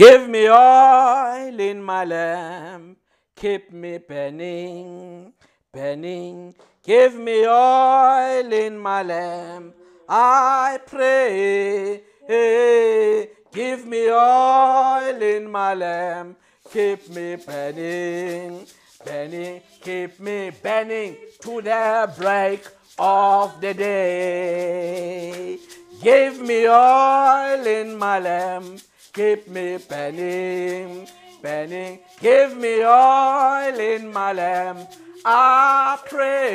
Give me oil in my lamp, keep me burning, burning. Give me oil in my lamp, I pray. Give me oil in my lamp, keep me burning, burning. Keep me burning to the break of the day. Give me oil in my lamp, keep me burning, burning. Give me oil in my lamp, I pray.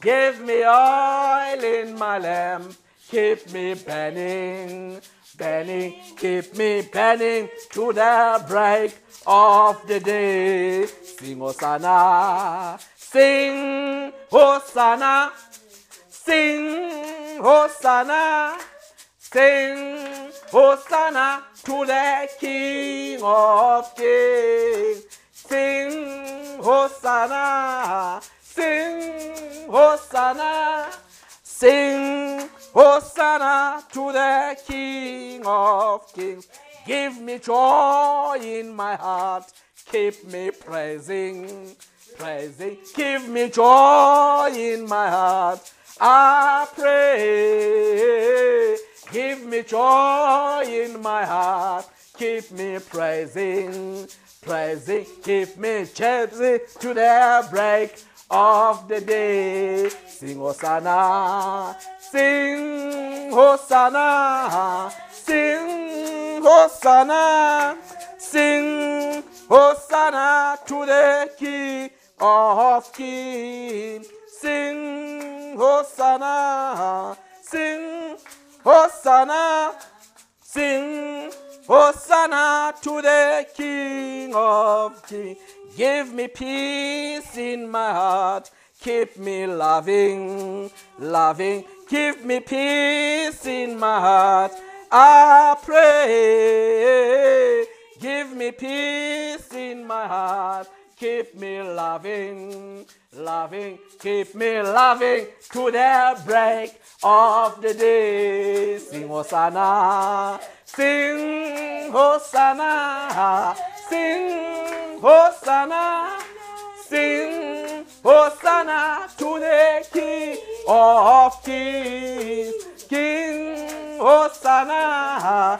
Give me oil in my lamp, keep me burning, burning. Keep me burning to the break of the day. Sing Hosanna, sing Hosanna. Sing Hosanna, sing Hosanna to the King of Kings. Sing Hosanna, sing Hosanna, sing Hosanna to the King of Kings. Give me joy in my heart, keep me praising, praising. Give me joy in my heart. I pray, give me joy in my heart, keep me praising, praising, keep me chasing to the break of the day. Sing Hosanna, sing Hosanna, sing Hosanna, sing Hosanna to the King of Kings. Sing Hosanna, sing Hosanna, sing Hosanna to the King of Kings. Give me peace in my heart, keep me loving, loving. Give me peace in my heart, I pray. Give me peace in my heart, keep me loving, loving, keep me loving to the break of the day. Sing Hosanna, sing Hosanna, sing Hosanna, sing Hosanna to the King of Kings. King Hosanna,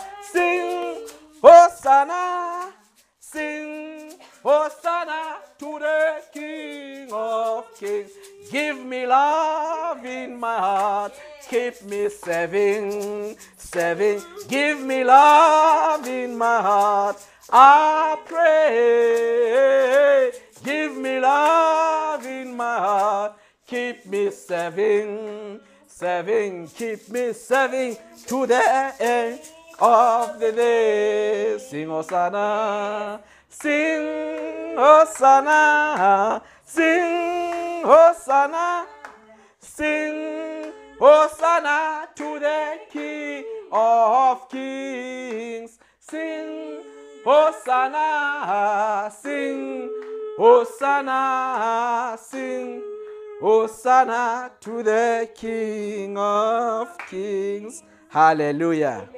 Give me love in my heart, keep me serving, serving. Give me love in my heart, I pray. Give me love in my heart, keep me serving, serving. Keep me serving to the end of the day. Sing Hosanna, sing Hosanna, sing Hosanna, sing Hosanna to the King of Kings. Sing Hosanna, sing Hosanna, sing Hosanna to the King of Kings. Hallelujah.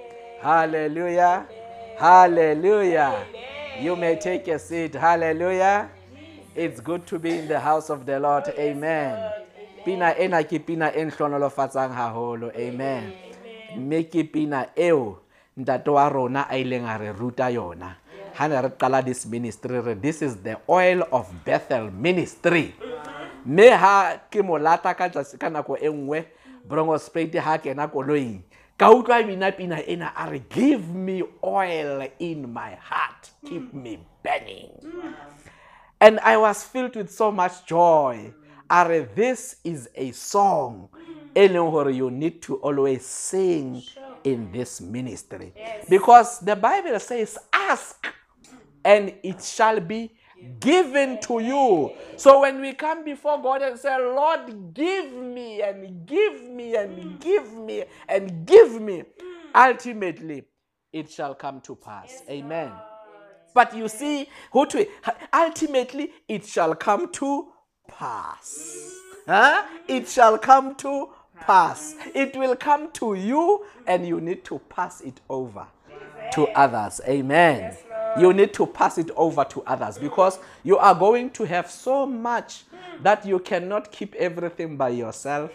Hallelujah. Hallelujah. You may take a seat. Hallelujah. It's good to be in the house of the Lord. Amen. Pina ena ke pina e nhlonolofatsang haholo. Amen. Mme ke pina eo ntate wa rona a ileng a re ruta yona. Ha ne re qala this ministry re this is the oil of Bethel ministry. Mme ha ke mo lata ka ka nako e nngwe Brongo Spruit ha kena koloing ka utlwa bina pina ena a re give me oil in my heart keep me burning and i was filled with so much joy Are this is a song e gore you need to always sing in this ministry because the bible says ask and it shall be given to you. So when we come before God and say, Lord, give me and give me and give me and give me, ultimately it shall come to pass. Amen. But you see, who to ultimately it shall come to pass. Huh? It shall come to pass. It will come to you and you need to pass it over. to others. Amen. You need to pass it over to others because you are going to have so much that you cannot keep everything by yourself.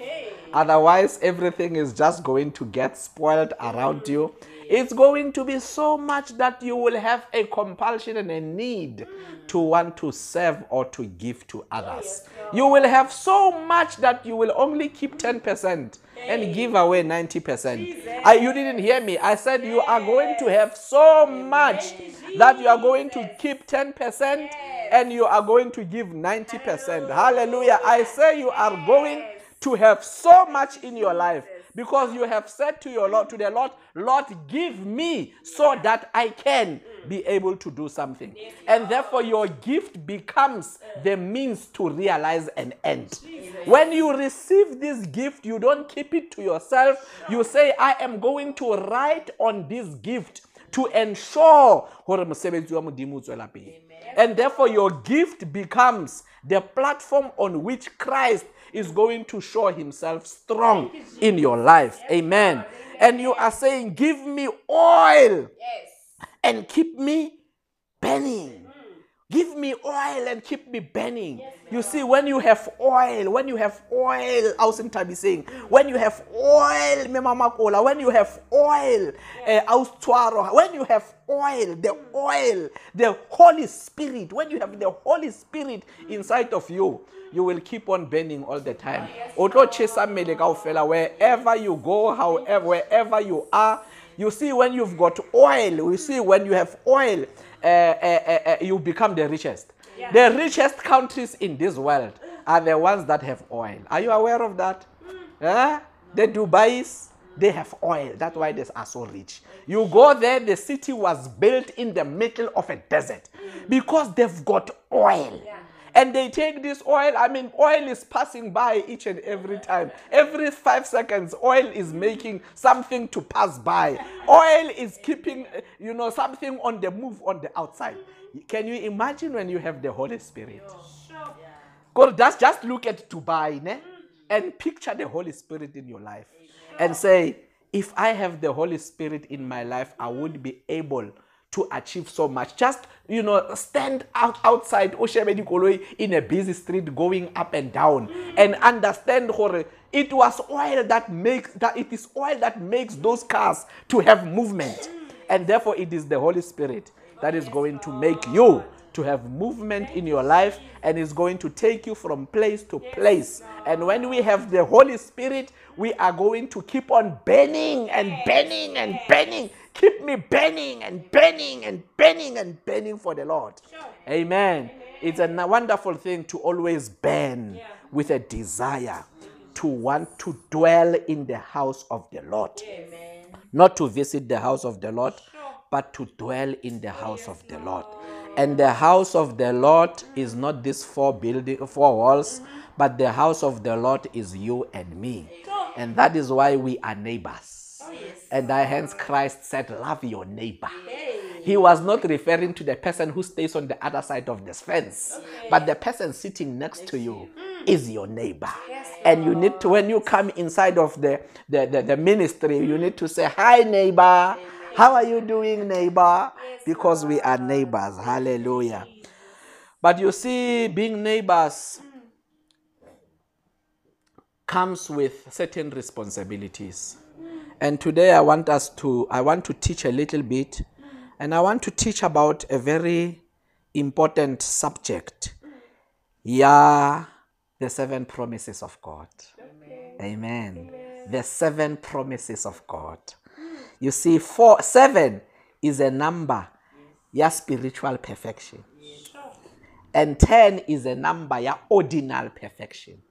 Otherwise, everything is just going to get spoiled around you. It's going to be so much that you will have a compulsion and a need to want to serve or to give to others. You will have so much that you will only keep 10% and give away 90%. I, you didn't hear me. I said you are going to have so much that you are going to keep 10% and you are going to give 90%. Hallelujah. I say you are going to have so much in your life because you have said to your Lord, to the Lord, Lord, give me so that I can be able to do something. And therefore, your gift becomes the means to realize an end. When you receive this gift, you don't keep it to yourself. You say, I am going to write on this gift to ensure and therefore your gift becomes the platform on which Christ is going to show himself strong in your life. Amen. And you are saying, Give me oil and keep me burning. Mm. Give me oil and keep me burning. you see, when you have oil, when you have oil, I was in time saying, when you have oil, when you have oil, uh, when you have oil, the mm. oil, the Holy Spirit, when you have the Holy Spirit mm. inside of you, you will keep on burning all the time. Wherever you go, however, wherever you are, you see, when you've got oil, we see when you have oil, uh, uh, uh, you become the richest. Yeah. The richest countries in this world are the ones that have oil. Are you aware of that? Mm. The Dubais, they have oil. That's why they are so rich. You go there, the city was built in the middle of a desert because they've got oil. Yeah and they take this oil. I mean, oil is passing by each and every time. Every five seconds, oil is making something to pass by. Oil is keeping, you know, something on the move on the outside. Can you imagine when you have the Holy Spirit? God, just, just look at Dubai ne? and picture the Holy Spirit in your life and say, if I have the Holy Spirit in my life, I would be able to achieve so much. Just, you know, stand out outside in a busy street going up and down and understand it was oil that makes that it is oil that makes those cars to have movement. And therefore it is the Holy Spirit that is going to make you to have movement in your life and is going to take you from place to place. And when we have the Holy Spirit, we are going to keep on burning and burning and burning. Keep me burning and burning and burning and burning for the Lord. Amen. It's a wonderful thing to always burn with a desire to want to dwell in the house of the Lord. Not to visit the house of the Lord, but to dwell in the oh, house of the Lord. And the house of the Lord mm. is not these four building, four walls, mm. but the house of the Lord is you and me. And that is why we are neighbors. And hence Christ said, Love your neighbor. He was not referring to the person who stays on the other side of this fence, but the person sitting next to you is your neighbor. And you need to, when you come inside of the, the, the, the ministry, you need to say, Hi, neighbor. How are you doing, neighbor? Because we are neighbors. Hallelujah. But you see, being neighbors comes with certain responsibilities. And today I want us to I want to teach a little bit and I want to teach about a very important subject. Yeah, the seven promises of God. Amen. Amen. Amen. The seven promises of God. You see, four, seven is a number, yeah, spiritual perfection. And 10 is a number, ya ordinal perfection.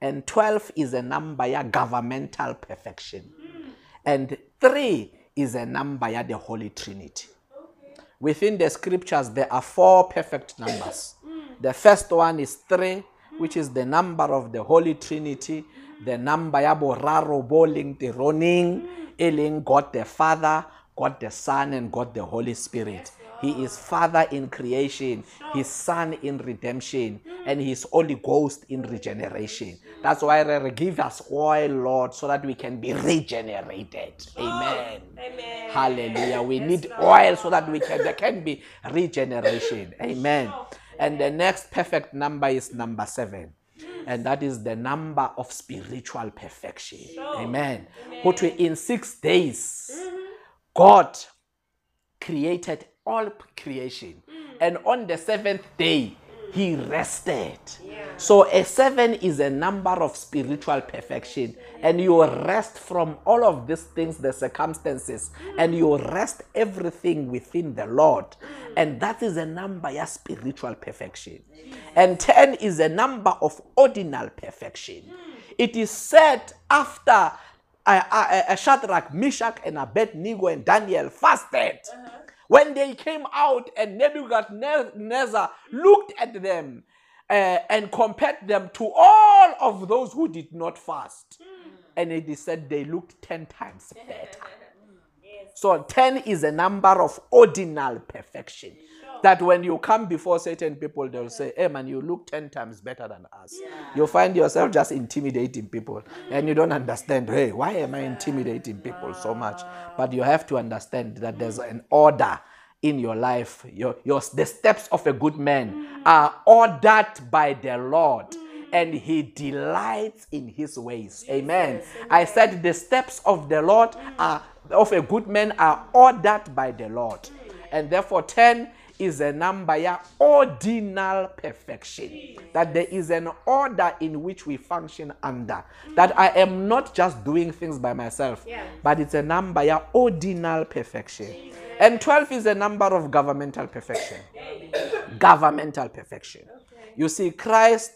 And 12 is a number, ya governmental perfection. And 3 is a number, ya the Holy Trinity. Within the scriptures, there are four perfect numbers. Hmm. The first one is 3, which is the number of the Holy Trinity, the number ya boraro bo leng teroning hmm. e leng God the Father, God the Son and God the Holy Spirit. He is Father in creation, His Son in redemption, and His Holy Ghost in regeneration. That's why they give us oil, Lord, so that we can be regenerated. Amen. Amen. Hallelujah. We need oil so that we can there can be regeneration. Amen. And the next perfect number is number seven. And that is the number of spiritual perfection. Amen. Amen. in six days, God created all creation. Mm. And on the seventh day, he rested. Yeah. So a seven is a number of spiritual perfection. And you rest from all of these things, the circumstances, mm. and you rest everything within the Lord. And that is a number of spiritual perfection. And 10 is a number of ordinal perfection. It is said after uh, uh, uh, Shadrach, Meshach, and Abednego and Daniel fasted. Uh-huh when they came out and Nebuchadnezzar looked at them uh, and compared them to all of those who did not fast, mm. and it said they looked 10 times better. So 10 is a number of ordinal perfection that when you come before certain people, they'll say, Hey man, you look 10 times better than us. Yeah. You find yourself just intimidating people and you don't understand, Hey, why am I intimidating people so much? But you have to understand that there's an order in your life. Your, your, the steps of a good man are ordered by the Lord and he delights in his ways. Amen. I said the steps of the Lord are of a good man are ordered by the Lord. And therefore 10 is a number ya ordinal perfection. That there is an order in which we function under. That I am not just doing things by myself, yeah. but it's a number ya ordinal perfection. And 12 is a number of governmental perfection. governmental perfection. Okay. You see, Christ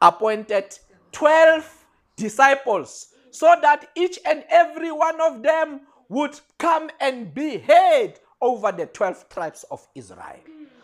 appointed 12 disciples so that each and every one of them would come and be head over the 12 tribes of Israel.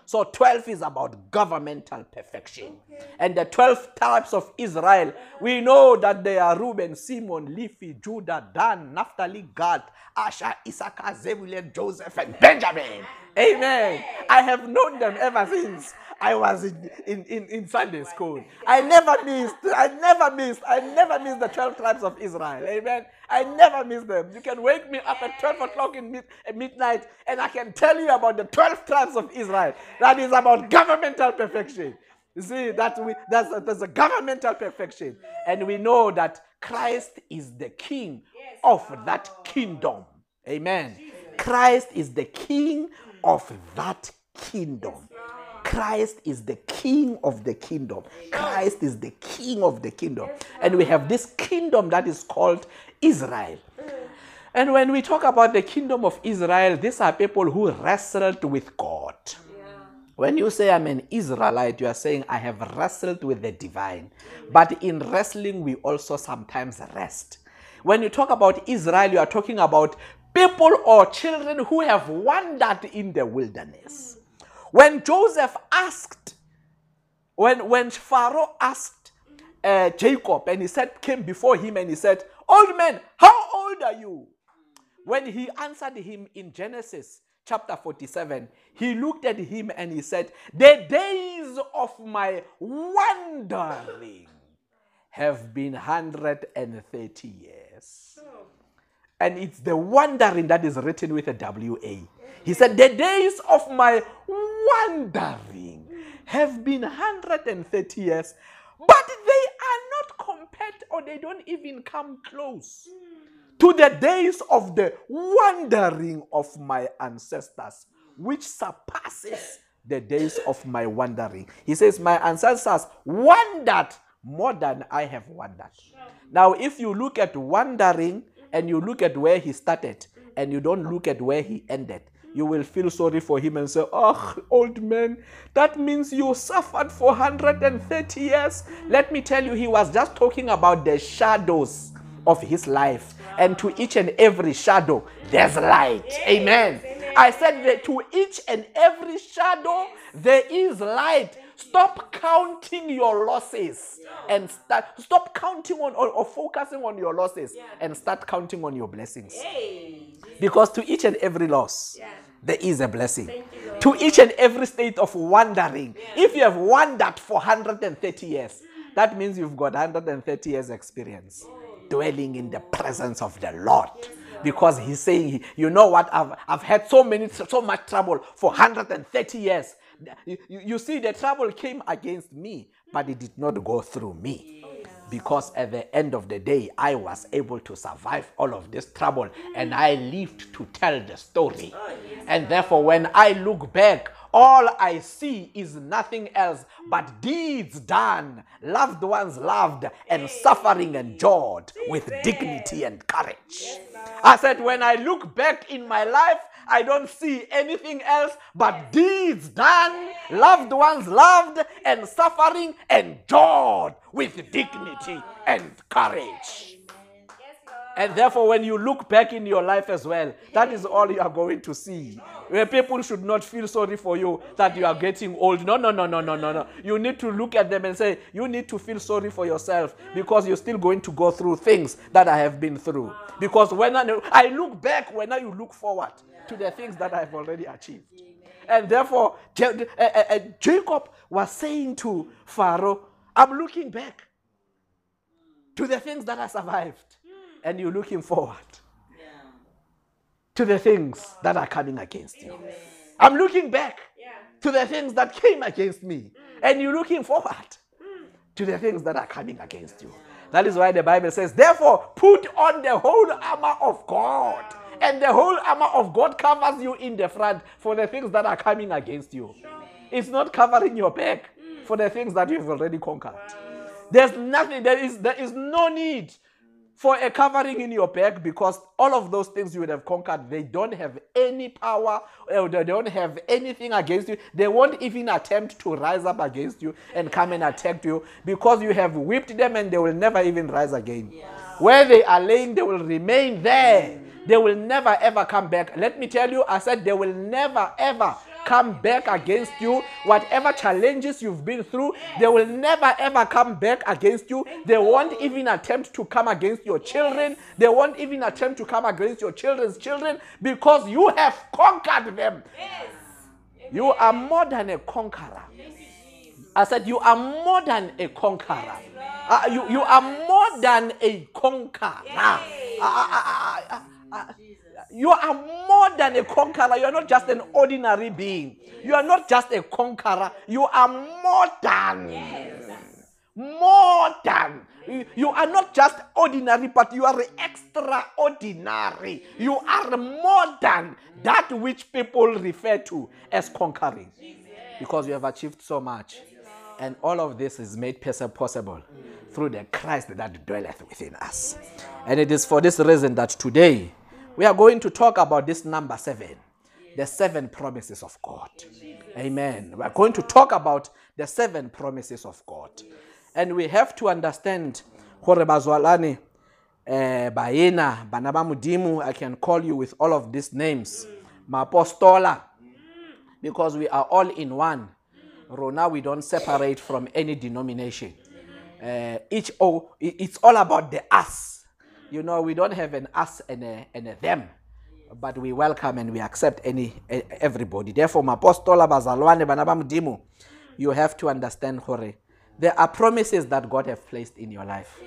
So 12 is about governmental perfection. Okay. And the 12 tribes of Israel, we know that they are Reuben, Simon, Levi, Judah, Dan, Naphtali, Gad, Asher, Issachar, Zebulun, Joseph, and Benjamin. Amen. I have known them ever since. I was in, in, in, in, Sunday school. I never missed, I never missed, I never missed the 12 tribes of Israel. Amen. I never miss them. You can wake me up at 12 o'clock in mid, at midnight and I can tell you about the 12 tribes of Israel. That is about governmental perfection. You see, that we, that's, a, that's a governmental perfection. And we know that Christ is the king of that kingdom. Amen. Christ is the king of that kingdom. Christ is the king of the kingdom. Christ is the king of the kingdom. And we have this kingdom that is called Israel. Mm. And when we talk about the kingdom of Israel, these are people who wrestled with God. When you say I'm an Israelite, you are saying I have wrestled with the divine. But in wrestling, we also sometimes rest. When you talk about Israel, you are talking about people or children who have wandered in the wilderness. When Joseph asked, when, when Pharaoh asked uh, Jacob and he said, came before him and he said, Old man, how old are you? When he answered him in Genesis chapter 47, he looked at him and he said, The days of my wandering have been 130 years. And it's the wandering that is written with a W A. He said, The days of my wandering have been 130 years, but they are not compared or they don't even come close to the days of the wandering of my ancestors, which surpasses the days of my wandering. He says, My ancestors wandered more than I have wandered. Now, if you look at wandering and you look at where he started and you don't look at where he ended, you will feel sorry for him and say, Oh, old man, that means you suffered for 130 years. Let me tell you, he was just talking about the shadows of his life. And to each and every shadow, there's light. Amen. I said that to each and every shadow, there is light. Stop counting your losses and start stop counting on or, or focusing on your losses and start counting on your blessings. Because to each and every loss, there is a blessing. To each and every state of wandering, if you have wandered for 130 years, that means you've got 130 years experience dwelling in the presence of the Lord. Because he's saying, you know what, I've, I've had so many, so much trouble for 130 years. You, you see, the trouble came against me, but it did not go through me. Because at the end of the day, I was able to survive all of this trouble and I lived to tell the story. And therefore, when I look back, all I see is nothing else but deeds done, loved ones loved, and suffering endured with dignity and courage. I said, when I look back in my life, I don't see anything else but deeds done, loved ones loved, and suffering endured with dignity and courage. And therefore, when you look back in your life as well, that is all you are going to see. Where people should not feel sorry for you that you are getting old. No, no, no, no, no, no, no. You need to look at them and say, you need to feel sorry for yourself because you're still going to go through things that I have been through. Because when I, I look back, when you look forward to the things that I've already achieved. And therefore, uh, uh, Jacob was saying to Pharaoh, I'm looking back to the things that I survived and you're looking forward yeah. to the things that are coming against you. Amen. I'm looking back yeah. to the things that came against me, mm. and you're looking forward mm. to the things that are coming against you. That is why the Bible says, therefore, put on the whole armor of God. And the whole armor of God covers you in the front for the things that are coming against you. It's not covering your back for the things that you've already conquered. There's nothing, there is, there is no need for a covering in your back because all of those things you would have conquered, they don't have any power, or they don't have anything against you. They won't even attempt to rise up against you and come and attack you because you have whipped them and they will never even rise again. Yeah. Where they are laying, they will remain there. They will never ever come back. Let me tell you, I said they will never ever come back against you. Whatever challenges you've been through, they will never ever come back against you. They won't even attempt to come against your children. They won't even attempt to come against your children's children because you have conquered them. You are more than a conqueror. I said, You are more than a conqueror. Uh, you, you are more than a conqueror. Uh, uh, Ah, you are more than a conqueror. You are not just an ordinary being. You are not just a conqueror. You are more than. More than. You are not just ordinary, but you are extraordinary. You are more than that which people refer to as conquering. Because you have achieved so much. And all of this is made possible through the Christ that dwelleth within us. And it is for this reason that today we are going to talk about this number seven the seven promises of God. Amen. We are going to talk about the seven promises of God. And we have to understand gore bazwalane eh bayena bana ba I can call you with all of these names. Mapostola because we are all in one. Rona we don't separate from any denomination. Uh, each oh, it's all about the us you know, we don't have an us and a, and a them, but we welcome and we accept any everybody. Therefore, mapostola bazalwane banabamdimu, you have to understand, Hore, there are promises that God have placed in your life.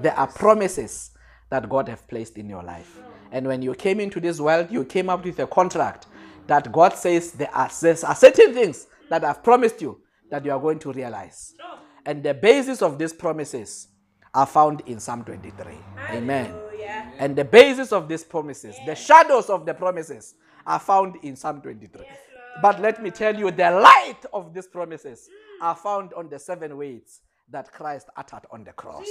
There are promises that God have placed in your life. And when you came into this world, you came up with a contract that God says there are, there are certain things that I've promised you that you are going to realize. And the basis of these promises are found in Psalm 23. Amen. And the basis of these promises, the shadows of the promises, are found in Psalm 23. but let me tell you, the light of these promises are found on the seven ways that Christ uttered on the cross.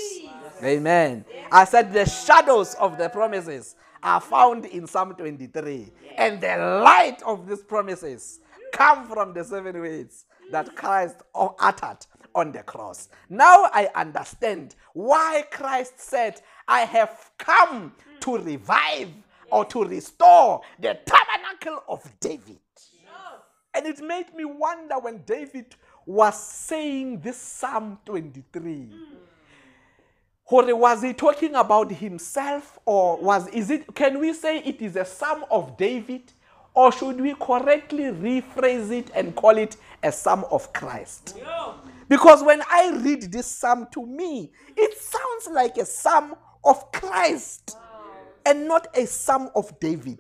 Amen. I said the shadows of the promises are found in Psalm 23. And the light of these promises come from the seven ways that Christ uttered on the cross. Now I understand why Christ said, I have come to revive or to restore the tabernacle of David. And it made me wonder when David was saying this Psalm 23? Or was he talking about himself or was is it can we say it is a psalm of David or should we correctly rephrase it and call it a psalm of Christ? Because when I read this psalm to me, it sounds like a psalm of Christ and not a psalm of David.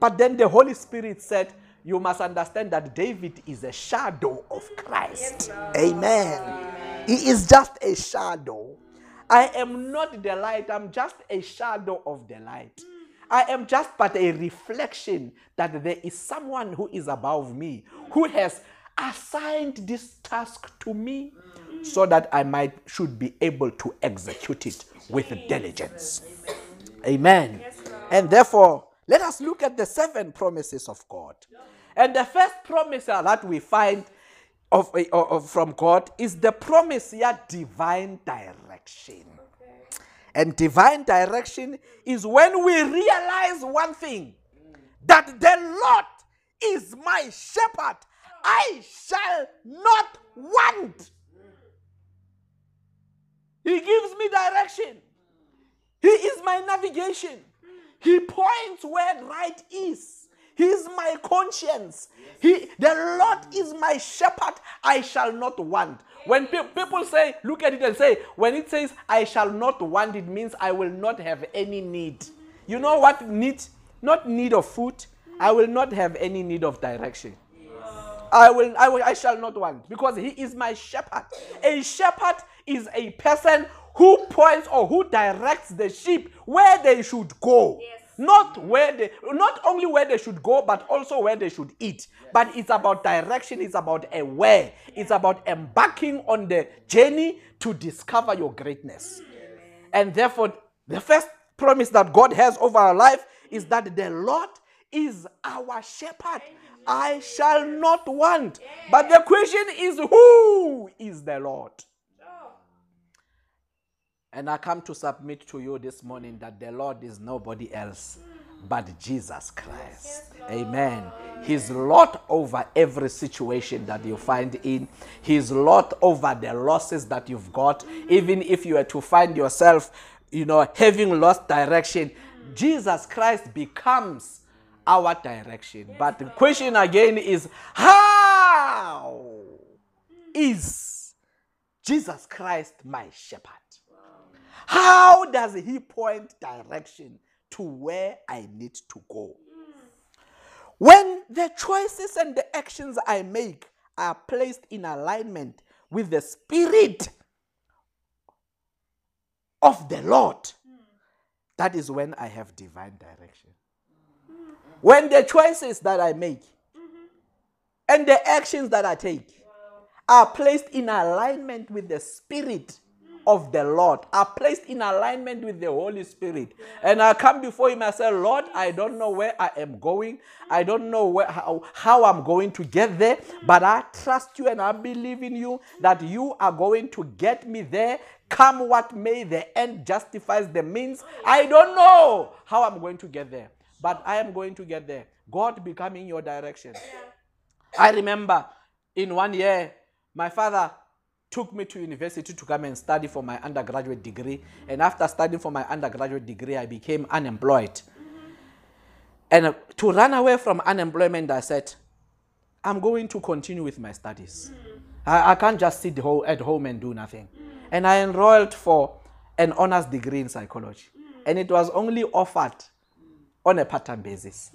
But then the Holy Spirit said, You must understand that David is a shadow of Christ. Amen. He is just a shadow. I am not the light, I'm just a shadow of the light. I am just but a reflection that there is someone who is above me, who has assigned this task to me so that I might should be able to execute it with diligence. Amen. And therefore, let us look at the seven promises of God. And the first promise that we find of, of, of from God is the promise yeah, divine direction. And divine direction is when we realize one thing that the Lord is my shepherd. I shall not want. He gives me direction. He is my navigation. He points where right is. He is my conscience. He, the Lord is my shepherd. I shall not want. When pe- people say, look at it and say, when it says, I shall not want, it means I will not have any need. You know what need? Not need of food. I will not have any need of direction. I will, I will, I shall not want because he is my shepherd. A shepherd is a person who points or who directs the sheep where they should go. Yes. Not where they not only where they should go, but also where they should eat. But it's about direction, it's about a way, it's about embarking on the journey to discover your greatness. Mm. And therefore, the first promise that God has over our life is that the Lord is our shepherd. I shall not want. But the question is who is the Lord? And I come to submit to you this morning that the Lord is nobody else but Jesus Christ. Amen. He's Lord over every situation that you find in. He's Lord over the losses that you've got. Even if you are to find yourself, you know, having lost direction, Jesus Christ becomes our direction. But the question again is how is Jesus Christ my shepherd? How does he point direction to where I need to go? When the choices and the actions I make are placed in alignment with the Spirit of the Lord, that is when I have divine direction. When the choices that I make and the actions that I take are placed in alignment with the Spirit of the Lord are placed in alignment with the Holy Spirit. And I come before Him and say, Lord, I don't know where I am going. I don't know where, how, how I'm going to get there, but I trust you and I believe in you that you are going to get me there. Come what may, the end justifies the means. I don't know how I'm going to get there, but I am going to get there. God becoming your direction. I remember in one year, my father took me to university to come and study for my undergraduate degree. And after studying for my undergraduate degree, I became unemployed. Mm-hmm. And to run away from unemployment, I said, I'm going to continue with my studies. Mm-hmm. I, I, can't just sit ho- at home and do nothing. Mm-hmm. And I enrolled for an honors degree in psychology. And it was only offered on a part-time basis.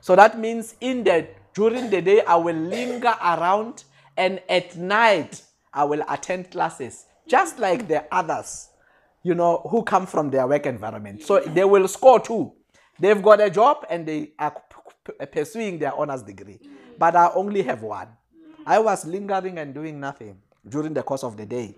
So that means in the during the day I will linger around and at night I will attend classes just like the others, you know, who come from their work environment. So they will score too. They've got a job and they are pursuing their honors degree. But I only have one. I was lingering and doing nothing during the course of the day.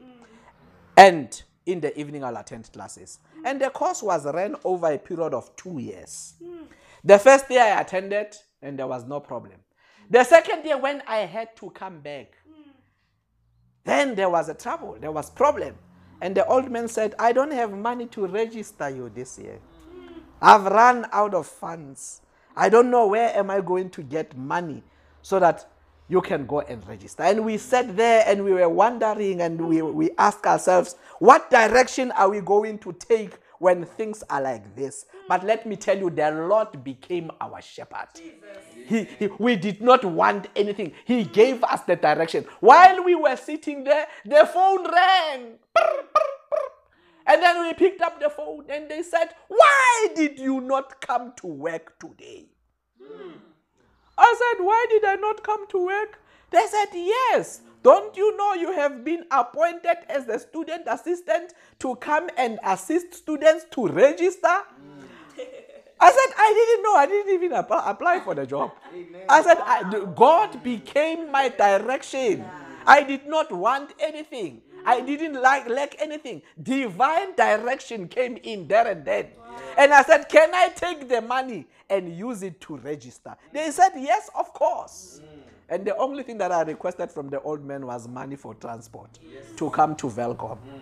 And in the evening, I'll attend classes. And the course was ran over a period of two years. Hmm. The first day I attended, and there was no problem. The second year, when I had to come back, hmm. then there was a trouble, there was problem. And the old man said, I don't have money to register you this year. Hmm. I've run out of funds. I don't know where am I going to get money so that you can go and register. And we sat there and we were wondering and we, we asked ourselves, what direction are we going to take when things are like this? But let me tell you, the Lord became our shepherd. He, he, we did not want anything. He gave us the direction. While we were sitting there, the phone rang. And then we picked up the phone and they said, Why did you not come to work today? Hmm. I said, Why did I not come to work? They said, Yes. Don't you know you have been appointed as the student assistant to come and assist students to register? I said, I didn't know. I didn't even apply for the job. Amen. I said, I, God became my direction. I did not want anything. I didn't like lack anything. Divine direction came in there and then. And I said, Can I take the money and use it to register? They said, Yes, of course. Mm. And the only thing that I requested from the old man was money for transport yes. to come to Welkom. Mm.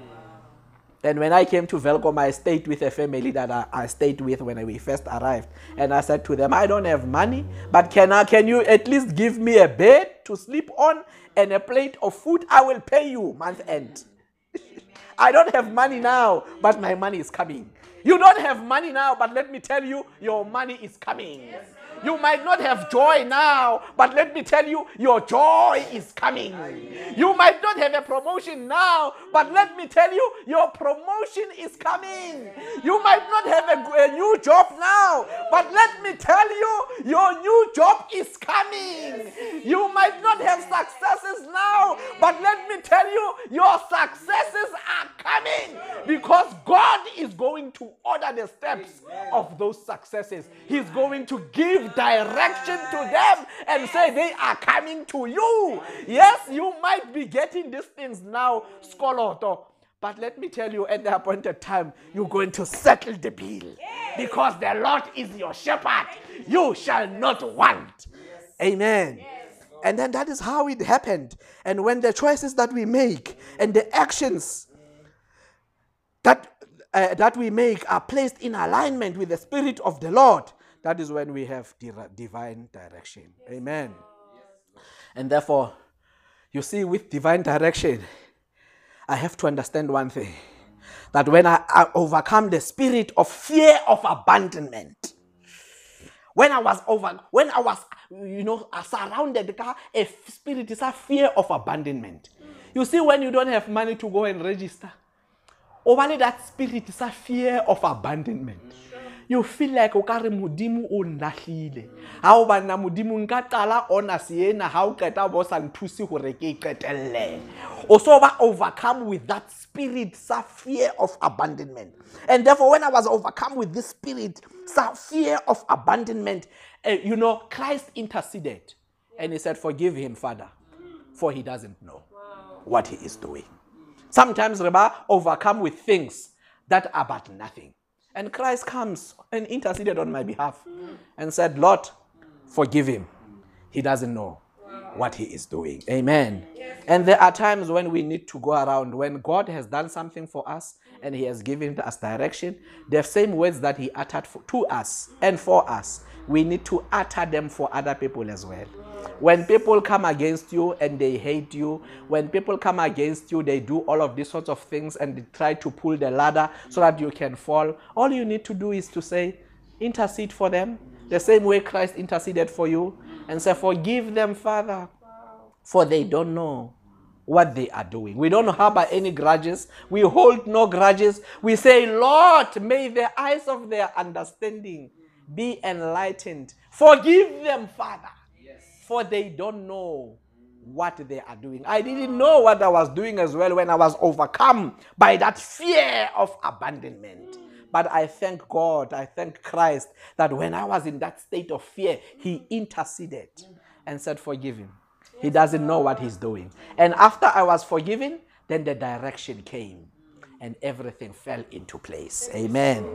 And when I came to Welkom, I stayed with a family that I, I, stayed with when we first arrived. And I said to them, I don't have money, but can, I, can you at least give me a bed to sleep on and a plate of food? I will pay you month end. I don't have money now, but my money is coming. You don't have money now, but let me tell you, your money is coming. Yes. You might not have joy now, but let me tell you, your joy is coming. You might not have a promotion now, but let me tell you, your promotion is coming. You might not have a, a new job now, but let me tell you, your new job is coming. You might not have successes now, but let me tell you, your successes are coming because God is going to order the steps of those successes. He's going to give direction to them and say they are coming to you. Yes, you might be getting these things now, Skoloto. But let me tell you, at the appointed time, you're going to settle the bill. Because the Lord is your shepherd. You shall not want. Amen. And then that is how it happened. And when the choices that we make and the actions that, uh, that we make are placed in alignment with the Spirit of the Lord, that is when we have divine direction. Amen. And therefore, you see, with divine direction, I have to understand one thing that when I, I overcome the spirit of fear of abandonment, when I was over, when I was, you know, uh, surrounded, a spirit is a fear of abandonment. You see, when you don't have money to go and register, over that spirit is a fear of abandonment you feel like o ka re modimo o nlahlile ga o banna modimo nka qala honors ena ga o qeta bo sa nthuse gore ke o so ba overcome with that spirit sa fear of abandonment. And therefore when i was overcome with this spirit sa fear of abandonment uh, you know christ interceded and he said forgive him father for he doesn't know what he is doing. Sometimes reba overcome with things that are but nothing and Christ comes and interceded on my behalf and said, Lord, forgive him. He doesn't know what he is doing. Amen. And there are times when we need to go around when God has done something for us and he has given us direction. The same words that he uttered for, to us and for us, we need to utter them for other people as well. When people come against you and they hate you, when people come against you, they do all of these sorts of things and they try to pull the ladder so that you can fall. All you need to do is to say, intercede for them, the same way Christ interceded for you, and say, Forgive them, Father, for they don't know what they are doing. We don't harbor any grudges. We hold no grudges. We say, Lord, may the eyes of their understanding be enlightened. Forgive them, Father yes. for they don't know what they are doing. I didn't know what I was doing as well when I was overcome by that fear of abandonment. But I thank God, I thank Christ that when I was in that state of fear, He interceded and said, Forgive him. He doesn't know what he's doing. And after I was forgiven, then the direction came and everything fell into place. Amen.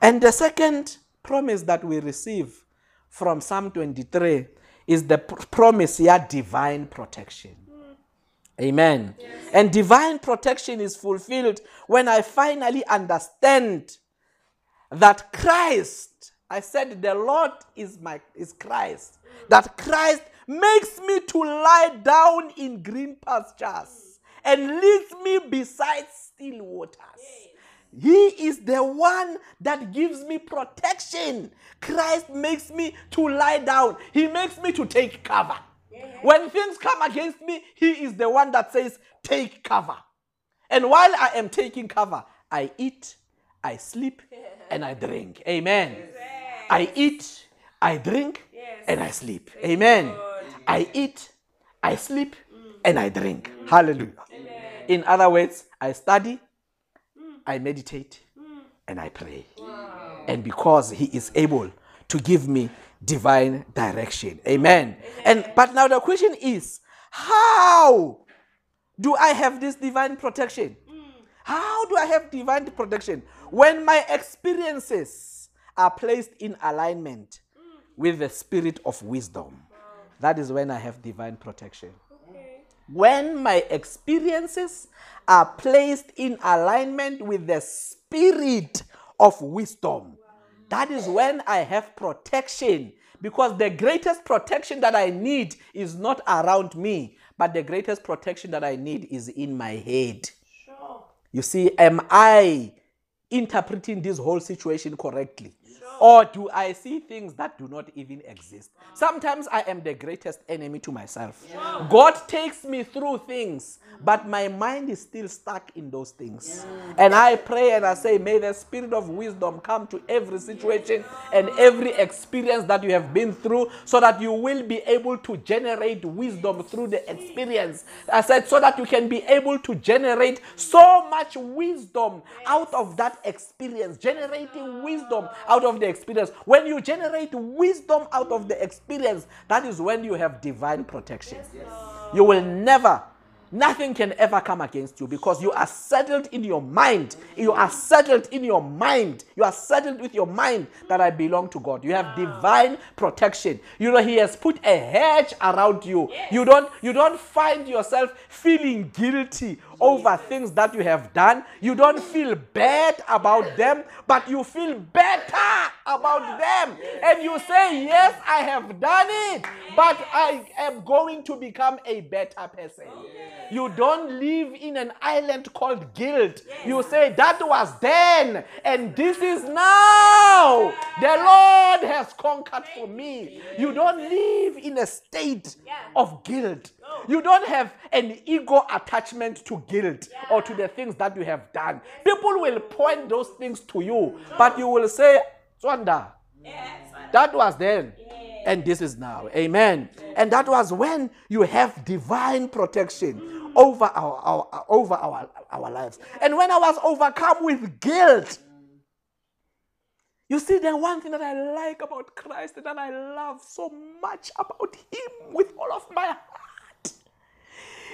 And the second promise that we receive from Psalm 23 is the promise here divine protection. Amen. Yes. And divine protection is fulfilled when I finally understand that Christ, I said the Lord is my is Christ, that Christ makes me to lie down in green pastures, and leads me beside still waters. He is the one that gives me protection. Christ makes me to lie down. He makes me to take cover. When things come against me, He is the one that says, Take cover. And while I am taking cover, I eat, I sleep, and I drink. Amen. I eat, I drink, and I sleep. Amen. I eat, I sleep, and I drink. Hallelujah. In other words, I study, I meditate, hmm. and I pray. And because He is able to give me divine direction. Amen. And but now the question is, how do I have this divine protection? Hmm. How do I have divine protection? When my experiences are placed in alignment hmm. with the spirit of wisdom, that is when I have divine protection. When my experiences are placed in alignment with the spirit of wisdom, that is when I have protection. Because the greatest protection that I need is not around me, but the greatest protection that I need is in my head. Sure. You see, am I interpreting this whole situation correctly? Or do I see things that do not even exist? Sometimes I am the greatest enemy to myself. God takes me through things, but my mind is still stuck in those things. And I pray and I say, May the spirit of wisdom come to every situation and every experience that you have been through so that you will be able to generate wisdom through the experience. I said, so that you can be able to generate so much wisdom out of that experience, generating wisdom out of the experience. When you generate wisdom out of the experience, that is when you have divine protection. You will never Nothing can ever come against you because you are settled in your mind. You are settled in your mind. You are settled with your mind that I belong to God. You have divine protection. You know He has put a hedge around you. You don't you don't find yourself feeling guilty over things that you have done. You don't feel bad about them, but you feel better about them. And you say, Yes, I have done it, but I am going to become a better person. You don't live in an island called guilt. You say, That was then, and this is now. The Lord has conquered for me. You don't live in a state of guilt. You don't have an ego attachment to guilt or to the things that you have done. People will point those things to you, but you will say, Swanda, that was then. And this is now. Amen. And that was when you have divine protection over our, our, over our, our lives. And when I was overcome with guilt, you see, the one thing that I like about Christ and that I love so much about Him with all of my heart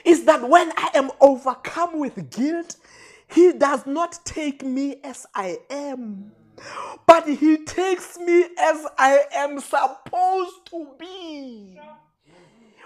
is that when I am overcome with guilt, He does not take me as I am but he takes me as I am supposed to be.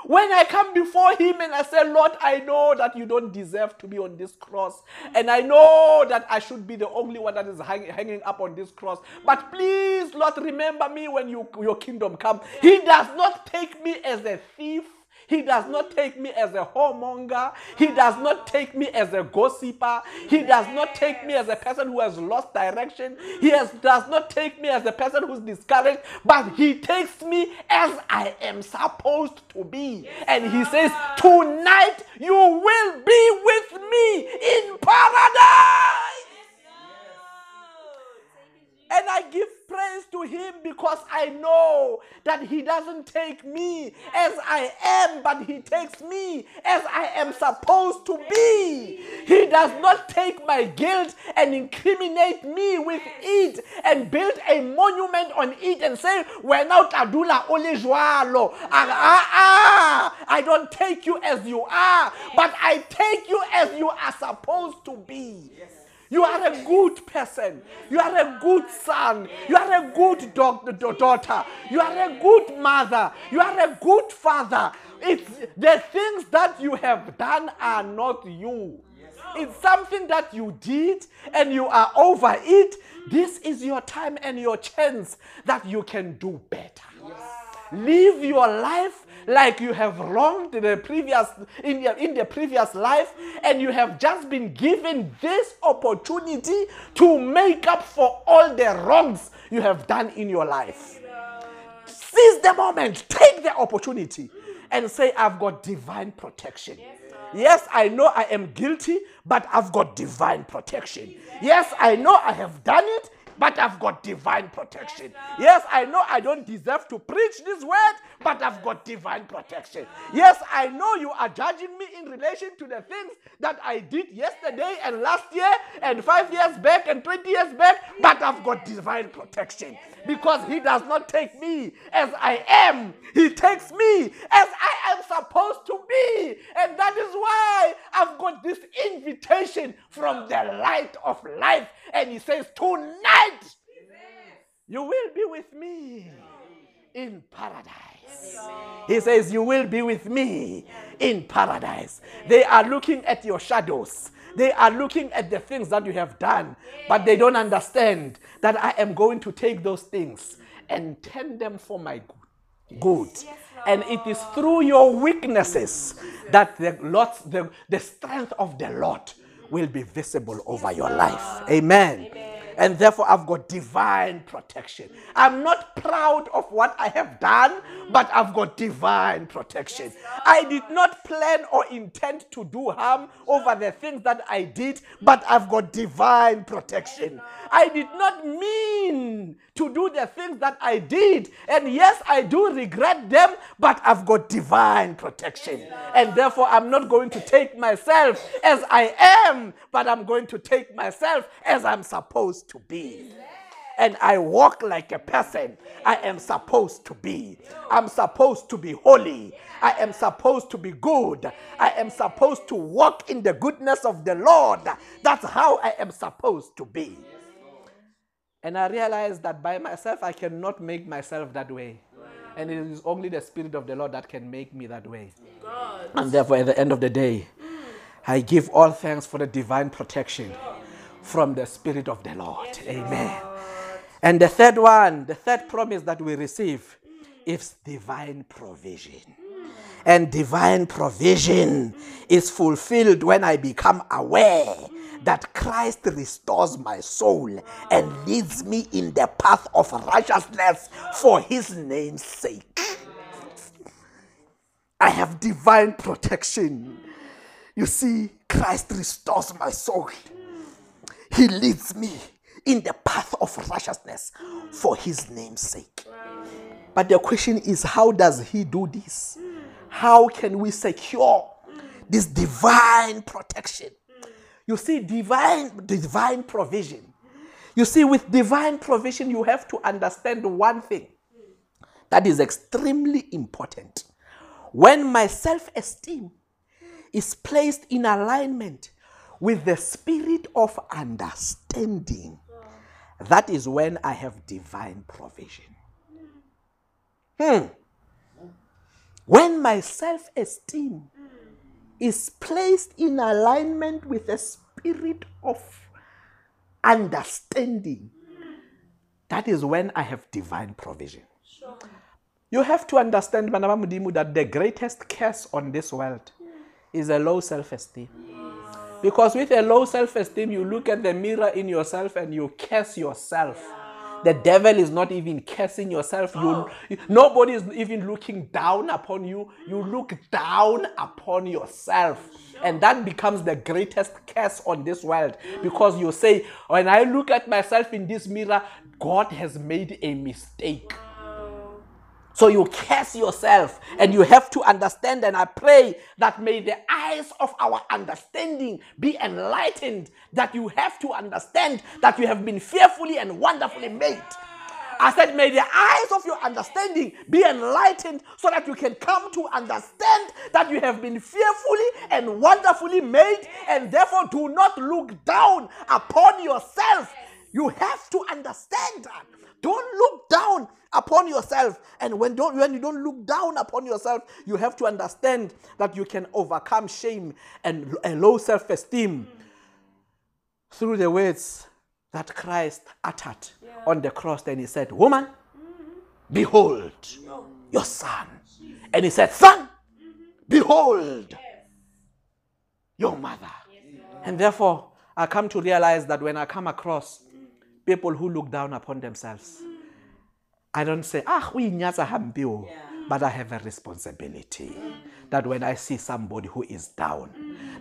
When I come before him and I say, Lord, I know that you don't deserve to be on this cross. And I know that I should be the only one that is hang, hanging up on this cross. But please, Lord, remember me when you, your kingdom come. He does not take me as a thief. He does not take me as a whoremonger. He does not take me as a gossiper. He does not take me as a person who has lost direction. He has, does not take me as a person who's discouraged, but he takes me as I am supposed to be. And he says, Tonight you will be with me in paradise. And I give praise to him because I know that he doesn't take me as I am, but he takes me as I am supposed to be. He does not take my guilt and incriminate me with it and build a monument on it and say, We're now Tadula Olejualo. Ah, ah. I don't take you as you are, but I take you as you are supposed to be. Yes. You are a good person. You are a good son. You are a good daughter. You are a good mother. You are a good father. It's the things that you have done are not you. It's something that you did and you are over it. This is your time and your chance that you can do better. Live your life like you have wronged the previous in your in the previous life and you have just been given this opportunity to make up for all the wrongs you have done in your life seize the moment take the opportunity and say i've got divine protection Yes, I know I am guilty, but I've got divine protection. Yes, I know I have done it, but I've got divine protection. Yes, I know I don't deserve to preach this word, but I've got divine protection. Yes, I know you are judging me in relation to the things that I did yesterday and last year and five years back and 20 years back, but I've got divine protection because He does not take me as I am, He takes me as I am supposed to be. And that is why I've got this invitation from the light of life. And He says, Tonight, you will be with me in paradise. He says, You will be with me in paradise. They are looking at your shadows. They are looking at the things that you have done, but they don't understand that I am going to take those things and turn them for my good. And it is through your weaknesses that the, Lord, the, the strength of the Lord will be visible over your life. Amen. Amen and therefore I've got divine protection. I'm not proud of what I have done, but I've got divine protection. I did not plan or intend to do harm over the things that I did, but I've got divine protection. I did not mean to do the things that I did, and yes, I do regret them, but I've got divine protection. And therefore, I'm not going to take myself as I am, but I'm going to take myself as I'm supposed to be. And I walk like a person I am supposed to be. I'm supposed to be holy. I am supposed to be good. I am supposed to walk in the goodness of the Lord. That's how I am supposed to be. And I realized that by myself, I cannot make myself that way. And it is only the Spirit of the Lord that can make me that way. God. And therefore, at the end of the day, mm. I give all thanks for the divine protection from the Spirit of the Lord. Yes, Amen. Lord. And the third one, the third promise that we receive mm. is divine provision. Mm. And divine provision is fulfilled when I become aware that Christ restores my soul and leads me in the path of righteousness for his name's sake. I have divine protection. You see, Christ restores my soul. He leads me in the path of righteousness for his name's sake. But the question is, how does he do this? How can we secure this divine protection? You see, divine, divine provision. You see, with divine provision, you have to understand one thing that is extremely important. When my self esteem is placed in alignment with the spirit of understanding, that is when I have divine provision. Hmm. When my self esteem is placed in alignment with the spirit of understanding, that is when I have divine provision. You have to understand, that the greatest curse on this world is a low self esteem. Because with a low self esteem, you look at the mirror in yourself and you curse yourself. The devil is not even cursing yourself. You, oh. nobody is even looking down upon you. You look down upon yourself. And that becomes the greatest curse on this world because you say, When I look at myself in this mirror, God has made a mistake. So you curse yourself and you have to understand. And I pray that may the eyes of our understanding be enlightened, that you have to understand that you have been fearfully and wonderfully made. I said, may the eyes of your understanding be enlightened so that you can come to understand that you have been fearfully and wonderfully made, and therefore do not look down upon yourself. You have to understand that. Don't look down upon yourself. And when, don't, when you don't look down upon yourself, you have to understand that you can overcome shame and a low self esteem through the words that Christ uttered yeah. on the cross. Then he said, Woman, mm-hmm. behold your son. And he said, Son, mm-hmm. behold your mother. And therefore, I come to realize that when I come across people who look down upon themselves, I don't say, ah, we nyatsa hambio. But I have a responsibility that when I see somebody who is down,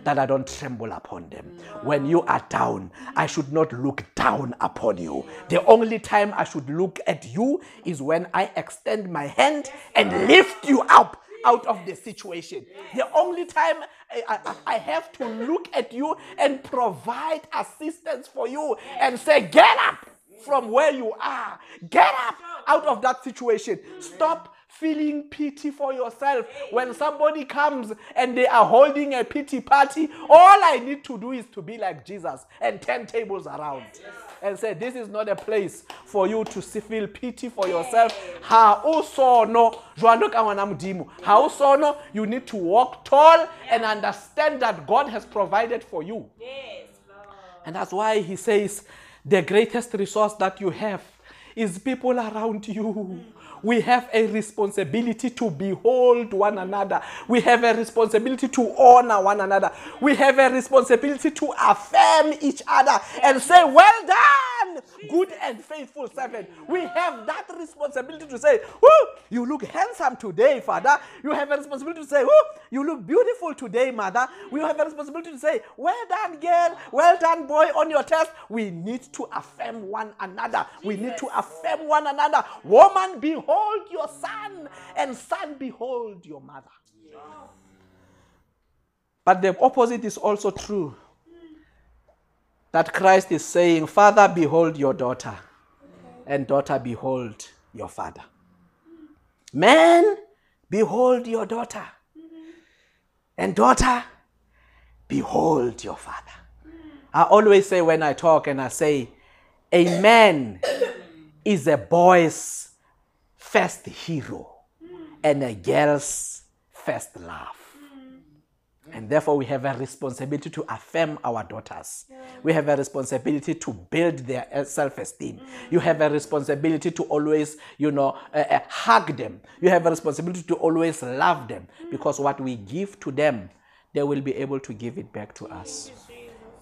that I don't tremble upon them. When you are down, I should not look down upon you. The only time I should look at you is when I extend my hand and lift you up out of the situation. The only time I, I, I, have to look at you and provide assistance for you and say, Get up from where you are, get up out of that situation. Stop feeling pity for yourself. When somebody comes and they are holding a pity party, all I need to do is to be like Jesus and 10 tables around. And say, This is not a place for you to feel pity for yourself. Ha usono, Ha usono, you need to walk tall and understand that God has provided for you. And that's why he says, the greatest resource that you have is people around you we have a responsibility to behold one another. We have a responsibility to honor one another. We have a responsibility to affirm each other and say, Well done, good and faithful servant. We have that responsibility to say, Whoo, you look handsome today, Father. You have a responsibility to say, Whoo, you look beautiful today, Mother. We have a responsibility to say, Well done, girl. Well done, boy, on your test. We need to affirm one another. We need to affirm one another. Woman, behold behold your son, and son, behold your mother. But the opposite is also true. That Christ is saying, Father, behold your daughter, and daughter, behold your father. Man, behold your daughter, and daughter, behold your father. I always say when I talk and I say, a man is a boy's first hero and a girl's first love. And therefore, we have a responsibility to affirm our daughters. We have a responsibility to build their self esteem. You have a responsibility to always, you know, uh, uh, hug them. You have a responsibility to always love them because what we give to them, they will be able to give it back to us.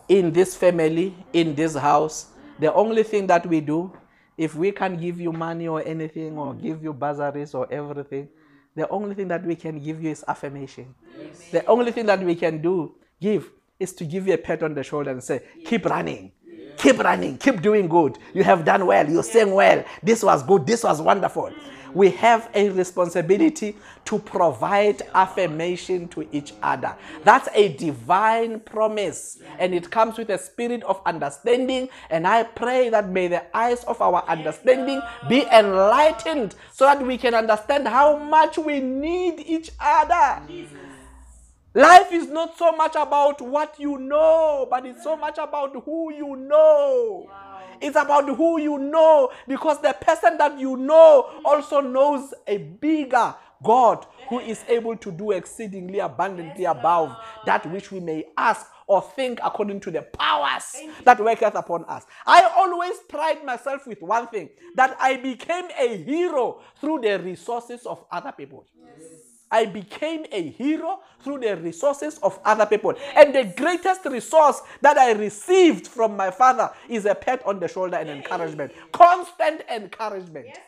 In this family, in this house, the only thing that we do if we can give you money or anything or give you bursaries or everything, the only thing that we can give you is affirmation. Yes. The only thing that we can do, give, is to give you a pat on the shoulder and say, keep running. Keep running. Keep doing good. You have done well. You're saying well. This was good. This was wonderful we have a responsibility to provide affirmation to each other. That's a divine promise, and it comes with a spirit of understanding. And I pray that may the eyes of our understanding be enlightened so that we can understand how much we need each other. Life is not so much about what you know, but it's so much about who you know. Wow. It's about who you know because the person that you know also knows a bigger God who is able to do exceedingly abundantly above that which we may ask or think according to the powers that worketh upon us. I always pride myself with one thing that I became a hero through the resources of other people. Yes. I became a hero through the resources of other people. And the greatest resource that I received from my father is a pat on the shoulder and encouragement. Constant encouragement. Yes,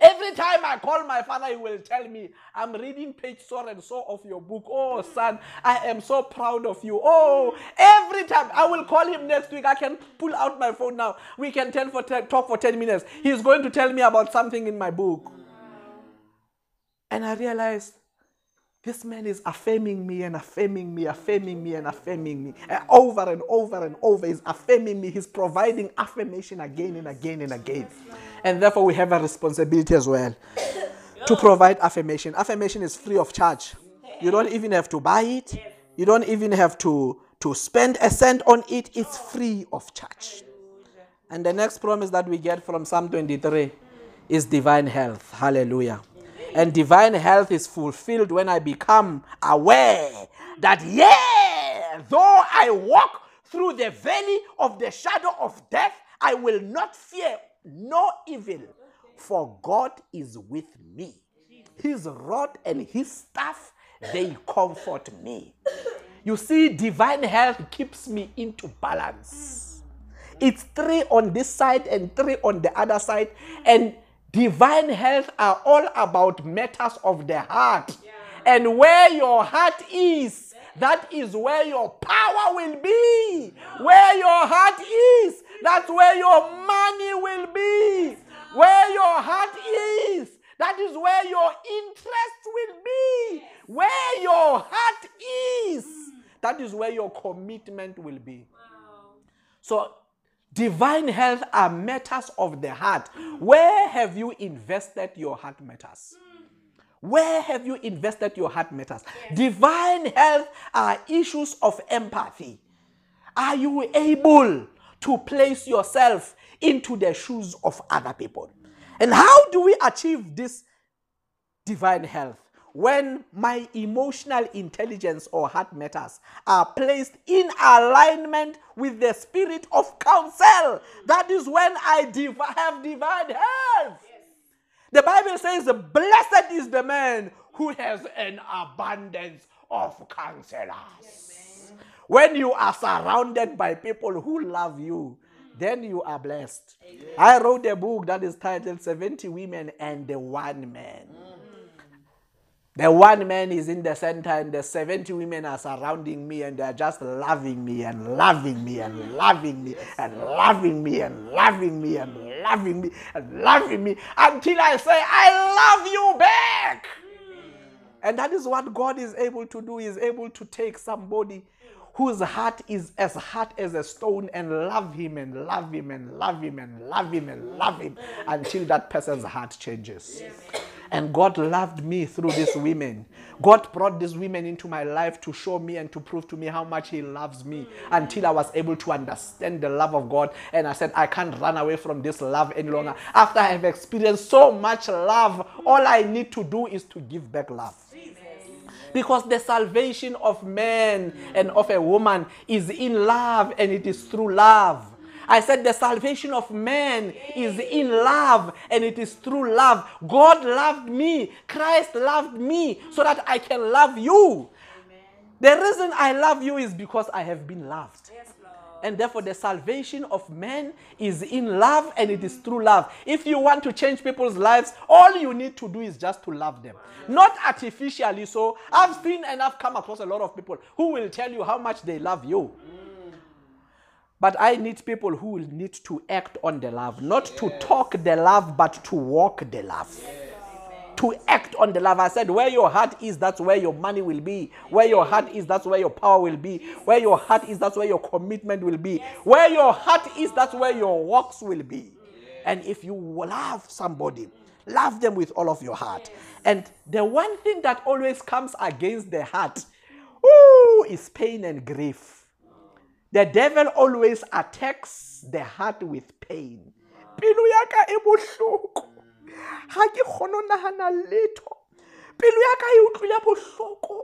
Every time I call my father, he will tell me, I'm reading page so and so of your book. Oh, mm. son, I am so proud of you. Oh, mm. every time I will call him next week. I can pull out my phone now. We can for talk for 10 minutes. He's going to tell me about something in my book. And I realized this man is affirming me and affirming me, affirming me and affirming me. And over and over and over, he's affirming me. He's providing affirmation again and again and again. And therefore, we have a responsibility as well to provide affirmation. Affirmation is free of charge. You don't even have to buy it, you don't even have to, to spend a cent on it. It's free of charge. And the next promise that we get from Psalm 23 is divine health. Hallelujah. And divine health is fulfilled when I become aware that, yeah, though I walk through the valley of the shadow of death, I will not fear no evil, for God is with me. his rod and his staff, they comfort me. You see, divine health keeps me into balance. It's three on this side and three on the other side. And divine health are all about matters of the heart. And where your heart is, that is where your power will be. Where your heart is, that's where your money will be. Where your heart is, that is where your interest will be. Where your heart is, that is where your commitment will be. So, divine health are matters of the heart. Where have you invested your heart matters? Where have you invested your heart matters? Yes. Divine health are issues of empathy. Are you able to place yourself into the shoes of other people? And how do we achieve this divine health? When my emotional intelligence or heart matters are placed in alignment with the spirit of counsel, that is when I div- have divine health. The Bible says, Blessed is the man who has an abundance of counselors. When you are surrounded by people who love you, mm. then you are blessed. Amen. I wrote a book that is titled 70 Women and the One Man. Mm. The one man is in the center, and the 70 women are surrounding me, and they're just loving me and loving me and loving me and loving me and loving me and loving me and loving me until I say, I love you back. Mm. And that is what God is able to do. He is able to take somebody whose heart is as hard as a stone and love him and love him and love him and love him and love him until that person's heart changes. And God loved me through these women. God brought these women into my life to show me and to prove to me how much He loves me until I was able to understand the love of God. And I said, I can't run away from this love any longer. After I have experienced so much love, all I need to do is to give back love. Because the salvation of man and of a woman is in love and it is through love. I said the salvation of man is in love and it is through love. God loved me. Christ loved me so that I can love you. Amen. The reason I love you is because I have been loved. Yes, and therefore, the salvation of man is in love and it is through love. If you want to change people's lives, all you need to do is just to love them, not artificially. So, I've seen and I've come across a lot of people who will tell you how much they love you. But I need people who will need to act on the love, not to talk the love, but to walk the love to act on the love. I said, where your heart is, that's where your money will be. Where your heart is, that's where your power will be. Where your heart is, that's where your commitment will be. Where your heart is, that's where your works will be. And if you love somebody, love them with all of your heart. And the one thing that always comes against the heart ooh, is pain and grief. The devil always attacks the heart with pain. Ga ke kgone nagana letho. Pelo ya ka e utlwile bohloko.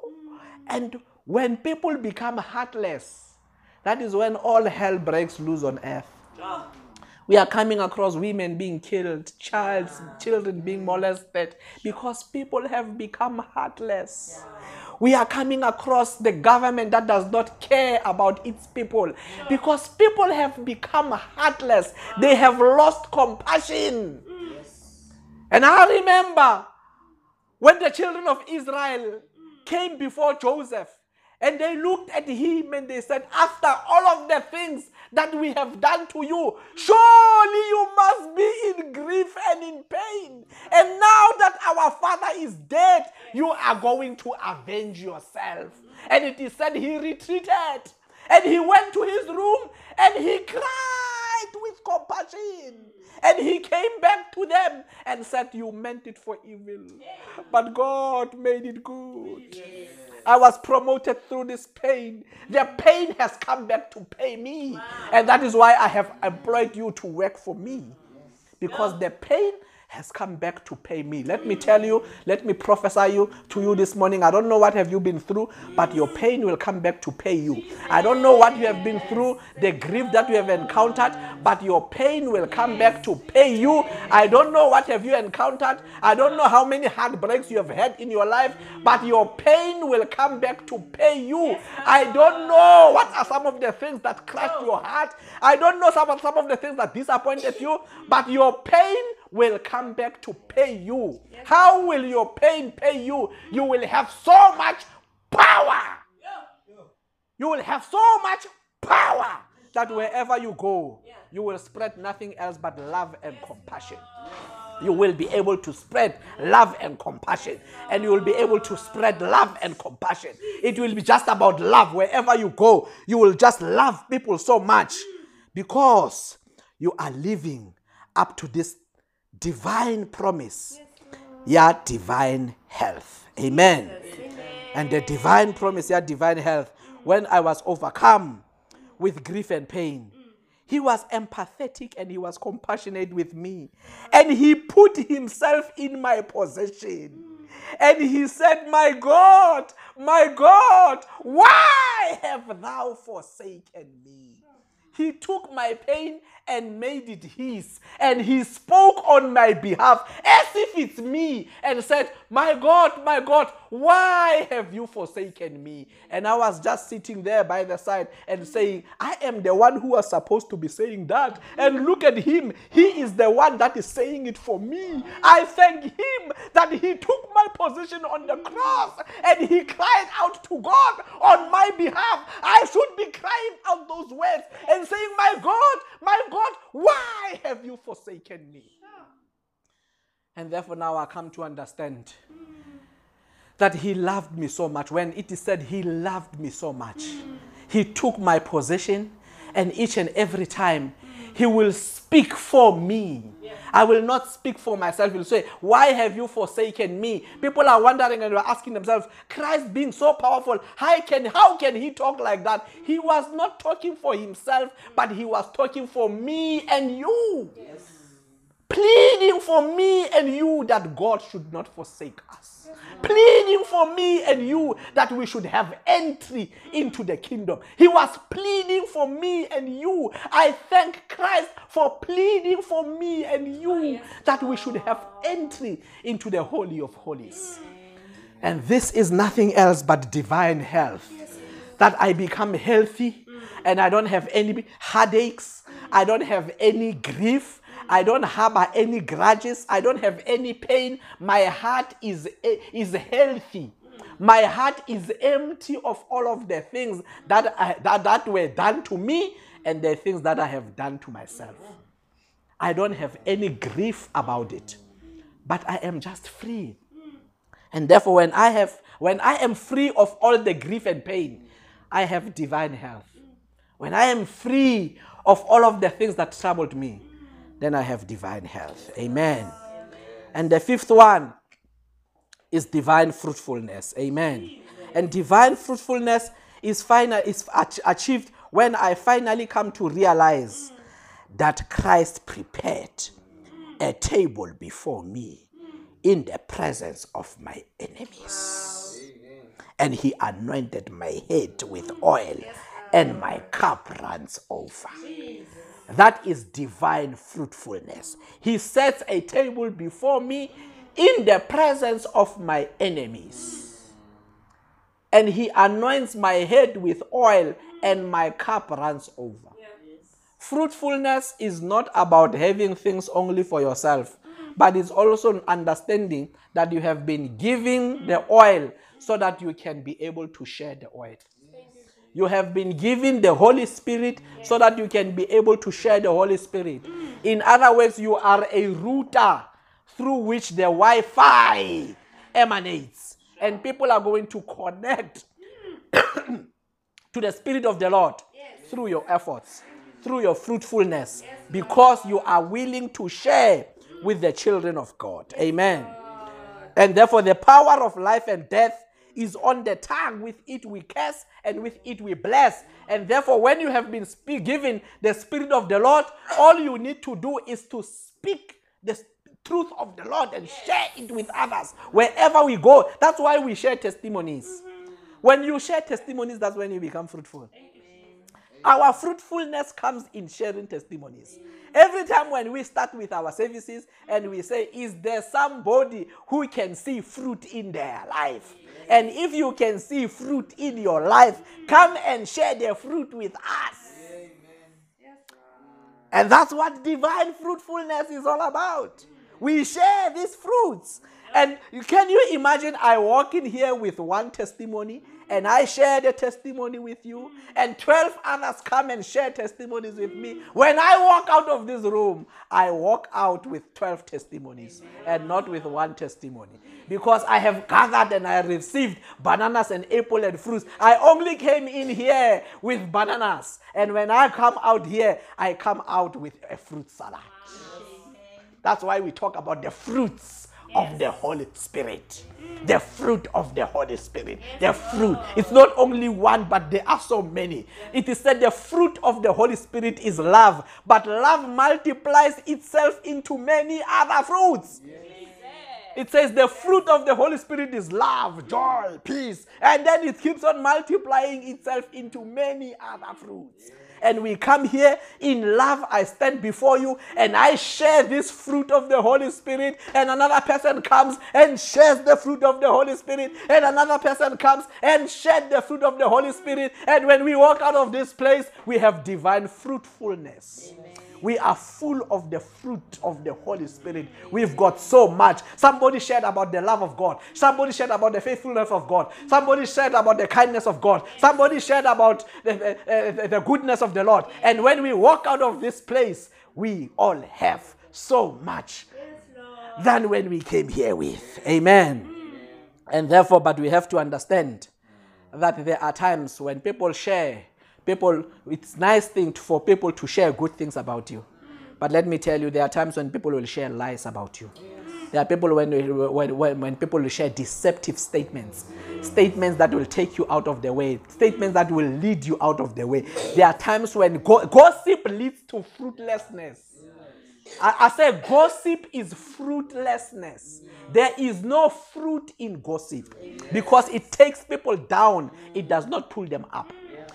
And when people become heartless that is when all hell breaks loose on earth. We are coming across women being killed child, children being molested because people have become heartless we are coming across the government that does not care about its people because people have become heartless. They have lost compassion. And I remember when the children of Israel came before Joseph and they looked at him and they said, After all of the things that we have done to you, surely you must be in grief and in pain. And now that our father is dead, you are going to avenge yourself. And it is said he retreated and he went to his room and he cried with compassion. And he came back to them and said, You meant it for evil, but God made it good. I was promoted through this pain. The pain has come back to pay me. And that is why I have employed you to work for me. Because the pain has come back to pay me. Let me tell you, let me prophesy you to you this morning. I don't know what have you been through, but your pain will come back to pay you. I don't know what you have been through, the grief that you have encountered, but your pain will come back to pay you. I don't know what have you encountered. I don't know how many heartbreaks you have had in your life, but your pain will come back to pay you. I don't know what are some of the things that crushed your heart. I don't know some of, some of the things that disappointed you, but your pain will come back to pay you. How will your pain pay you? You will have so much power. You will have so much power that wherever you go, you will spread nothing else but love and compassion. You will be able to spread love and compassion. And you will be able to spread love and compassion. It will be just about love. Wherever you go, you will just love people so much because you are living up to this divine promise. Yeah, divine health. Amen. And the divine promise, yeah, divine health. Mm. When I was overcome with grief and pain, mm. he was empathetic and he was compassionate with me. And he put himself in my possession. Mm. And he said, My God, my God, why have thou forsaken me? He took my pain and made it his. And he spoke on my behalf as if it's me and said, My God, my God, why have you forsaken me? And I was just sitting there by the side and saying, I am the one who was supposed to be saying that. And look at him. He is the one that is saying it for me. I thank him that he took my position on the cross and he cried out to God on my behalf. I should be crying out those words and saying, My God, my God, why have you forsaken me? And therefore, now I come to understand mm. That He loved me so much. When it is said He loved me so much, He took my possession, and each and every time He will speak for me. I will not speak for myself. He'll say, Why have you forsaken me? People are wondering and are asking themselves, Christ being so powerful, how can, how can he talk like that? He was not talking for himself, but he was talking for me and you. Yes. Pleading for me and you that God should not forsake us pleading for me and you that we should have entry into the kingdom. He was pleading for me and you. I thank Christ for pleading for me and you that we should have entry into the Holy of Holies. And this is nothing else but divine health. That I become healthy and I don't have any headaches, I don't have any grief, I don't harbor any grudges. I don't have any pain. My heart is, is healthy. My heart is empty of all of the things that, I, that, that were done to me and the things that I have done to myself. I don't have any grief about it, but I am just free. And therefore, when I have when I am free of all the grief and pain, I have divine health. When I am free of all of the things that troubled me, then I have divine health. Amen. And the fifth one is divine fruitfulness. Amen. And divine fruitfulness is final is achieved when I finally come to realize that Christ prepared a table before me in the presence of my enemies. And he anointed my head with oil, and my cup runs over. That is divine fruitfulness. He sets a table before me in the presence of my enemies. And he anoints my head with oil, and my cup runs over. Fruitfulness is not about having things only for yourself, but it's also understanding that you have been giving the oil so that you can be able to share the oil. You have been given the Holy Spirit yes. so that you can be able to share the Holy Spirit. Mm. In other words, you are a router through which the Wi Fi emanates. And people are going to connect to the Spirit of the Lord yes. through your efforts, through your fruitfulness, yes, because you are willing to share with the children of God. Amen. And therefore, the power of life and death is on the tongue. With it we curse and with it we bless. And therefore, when you have been given the Spirit of the Lord, all you need to do is to speak the truth of the Lord and share it with others wherever we go. That's why we share testimonies. Mm-hmm. When you share testimonies, that's when you become fruitful. Our fruitfulness comes in sharing testimonies. Every time when we start with our services and we say, Is there somebody who can see fruit in their life? And if you can see fruit in your life, come and share the fruit with us. And that's what divine fruitfulness is all about. We share these fruits. And can you imagine I walk in here with one testimony and I share the testimony with you, and 12 others come and share testimonies with me. When I walk out of this room, I walk out with 12 testimonies and not with one testimony. Because I have gathered and I received bananas and apple and fruits. I only came in here with bananas. And when I come out here, I come out with a fruit salad. That's why we talk about the fruits of the Holy Spirit. The fruit of the Holy Spirit. The fruit. It's not only one, but there are so many. It is said the fruit of the Holy Spirit is love, but love multiplies itself into many other fruits. It says the fruit of the Holy Spirit is love, joy, peace, and then it keeps on multiplying itself into many other fruits and we come here in love. I stand before you and I share this fruit of the Holy Spirit, and another person comes and shares the fruit of the Holy Spirit, and another person comes and shares the fruit of the Holy Spirit. And when we walk out of this place, we have divine fruitfulness. Amen. We are full of the fruit of the Holy Spirit. We've got so much. Somebody shared about the love of God. Somebody shared about the faithfulness of God. Somebody shared about the kindness of God. Somebody shared about the, the goodness of the Lord. And when we walk out of this place, we all have so much than when we came here with. Amen. And therefore, but we have to understand that there are times when people share people, it's nice thing to, for people to share good things about you. But let me tell you, there are times when people will share lies about you. There are people when, when, when, when people will share deceptive statements, statements that will take you out of the way, statements that will lead you out of the way. There are times when go- gossip leads to fruitlessness. I, I say gossip is fruitlessness. There is no fruit in gossip because it takes people down, it does not pull them up.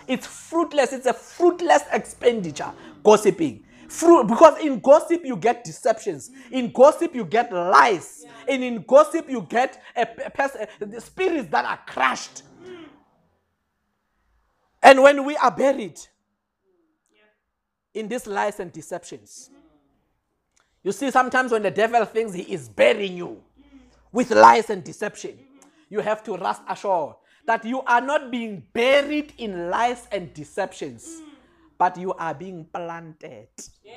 It's fruitless. It's a fruitless expenditure, gossiping. Fruit, because in gossip you get deceptions. In gossip you get lies. And in gossip you get a, a, a, the spirits that are crushed. And when we are buried in these lies and deceptions, you see, sometimes when the devil thinks he is burying you with lies and deception, you have to rest assured that you are not being buried in lies and deceptions, but you are being planted. Yeah.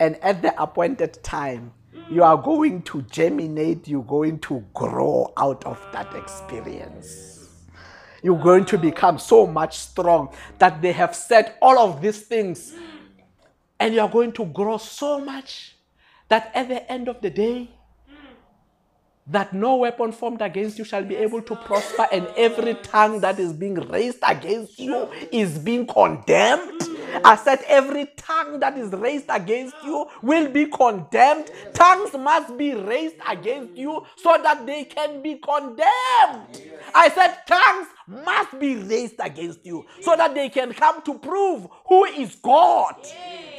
And at the appointed time, you are going to germinate, you're going to grow out of that experience. You're going to become so much strong that they have said all of these things, and you're going to grow so much that at the end of the day, that no weapon formed against you shall be able to prosper, and every tongue that is being raised against you is being condemned. I said, every tongue that is raised against you will be condemned. Tongues must be raised against you so that they can be condemned. I said, tongues must be raised against you so that they can come to prove who is God.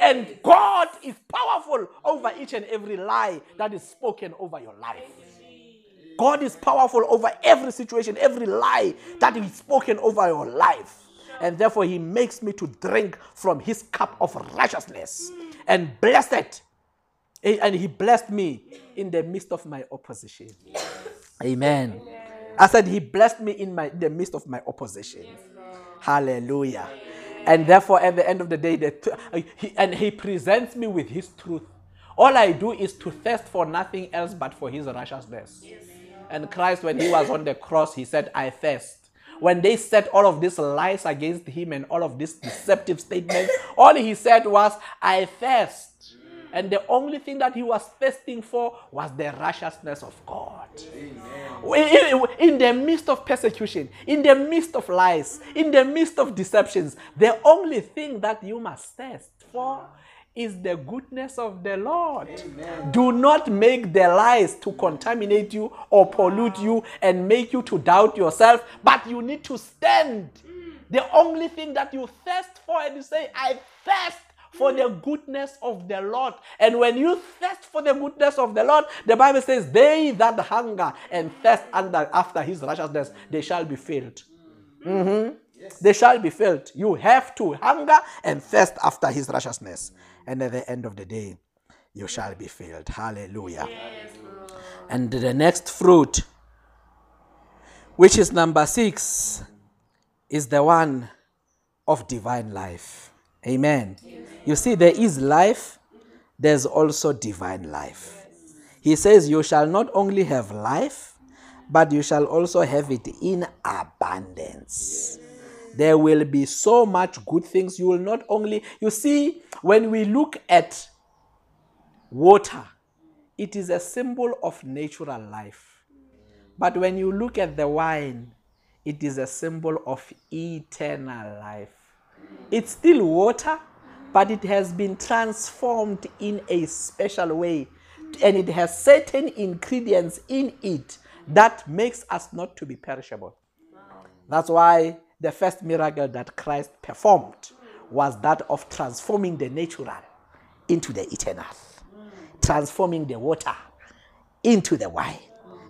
And God is powerful over each and every lie that is spoken over your life. God is powerful over every situation, every lie that is spoken over your life. And therefore, He makes me to drink from His cup of righteousness and bless it. And He blessed me in the midst of my opposition. Amen. I said, He blessed me in, my, in the midst of my opposition. Hallelujah. And therefore, at the end of the day, the, uh, and He presents me with His truth. All I do is to thirst for nothing else but for His righteousness. Yes. And Christ, when he was on the cross, he said, I thirst. When they said all of these lies against him and all of these deceptive statements, all he said was, I thirst. And the only thing that he was thirsting for was the righteousness of God. In, in the midst of persecution, in the midst of lies, in the midst of deceptions, the only thing that you must thirst for is the goodness of the Lord. Amen. Do not make the lies to contaminate you or pollute you and make you to doubt yourself, but you need to stand. Mm. The only thing that you thirst for and you say, I thirst for the mm. goodness of the Lord. And when you thirst for the goodness of the Lord, the Bible says, They that hunger and thirst under, after his righteousness, they shall be filled. Mm. Mm-hmm. Yes. They shall be filled. You have to hunger and thirst after his righteousness. And at the end of the day, you shall be filled. Hallelujah. Yes, and the next fruit, which is number six, is the one of divine life. Amen. Amen. You see, there is life, there's also divine life. He says, You shall not only have life, but you shall also have it in abundance. There will be so much good things. You will not only, you see, when we look at water, it is a symbol of natural life. But when you look at the wine, it is a symbol of eternal life. It's still water, but it has been transformed in a special way. And it has certain ingredients in it that makes us not to be perishable. That's why the first miracle that Christ performed was that of transforming the natural into the eternal, transforming the water into the wine.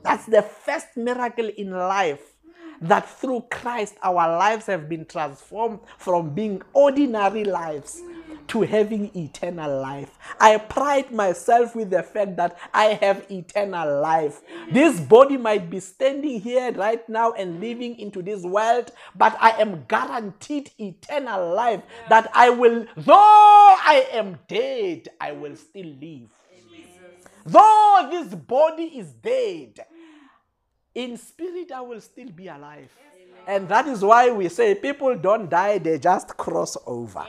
That's the first miracle in life that through Christ our lives have been transformed from being ordinary lives to having eternal life. I pride myself with the fact that I have eternal life. This body might be standing here right now and living into this world, but I am guaranteed eternal life that I will, though I am dead, I will still live. Though this body is dead, in spirit I will still be alive. And that is why we say people don't die, they just cross over.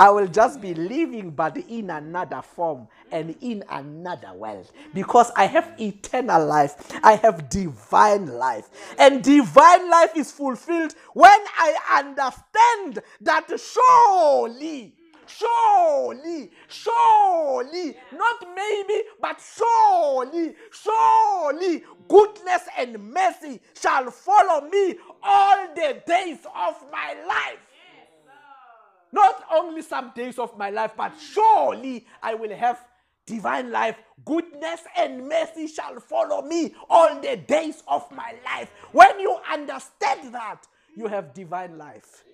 I will just be living, but in another form and in another world. Because I have eternal life, I have divine life. And divine life is fulfilled when I understand that surely surely, surely, not maybe, but surely, surely, goodness and mercy shall follow me all the days of my life. Not only some days of my life, but surely I will have divine life. Goodness and mercy shall follow me all the days of my life. When you understand that, you have divine life.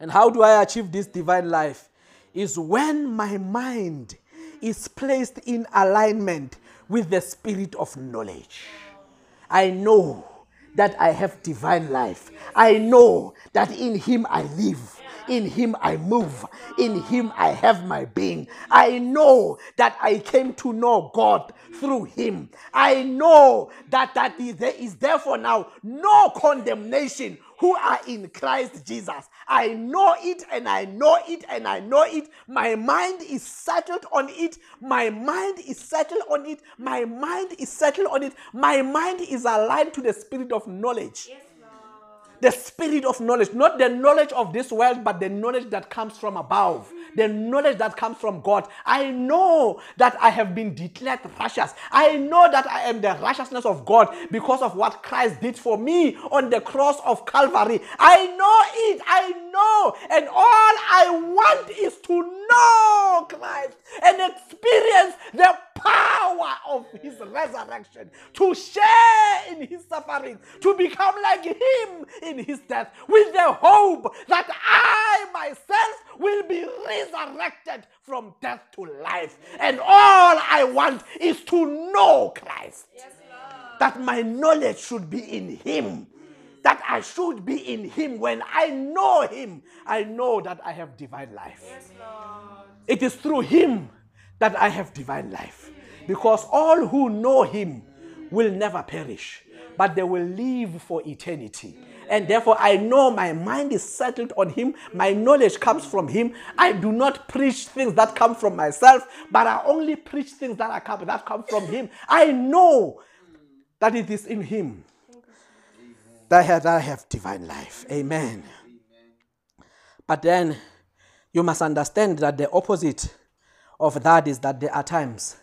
And how do I achieve this divine life? Is when my mind is placed in alignment with the spirit of knowledge. I know that I have divine life. I know that in Him I live. In him I move. In him I have my being. I know that I came to know God through him. I know that, that there is therefore now no condemnation who are in Christ Jesus. I know it and I know it and I know it. My mind is settled on it. My mind is settled on it. My mind is settled on it. My mind is aligned to the spirit of knowledge. Yes the spirit of knowledge, not the knowledge of this world, but the knowledge that comes from above, the knowledge that comes from God. I know that I have been declared righteous. I know that I am the righteousness of God because of what Christ did for me on the cross of Calvary. I know it. I know. And all I want is to know Christ and experience the power of his resurrection, to share in his suffering, to become like him in his death, with the hope that I myself will be resurrected from death to life. And all I want is to know Christ. Yes, that my knowledge should be in him. That I should be in him. When I know him, I know that I have divine life. Yes, it is through him that I have divine life. Because all who know him will never perish, but they will live for eternity. And therefore, I know my mind is settled on him. My knowledge comes from him. I do not preach things that come from myself, but I only preach things that, are come, that come from him. I know that it is in him that I have divine life. Amen. But then you must understand that the opposite of that is that there are times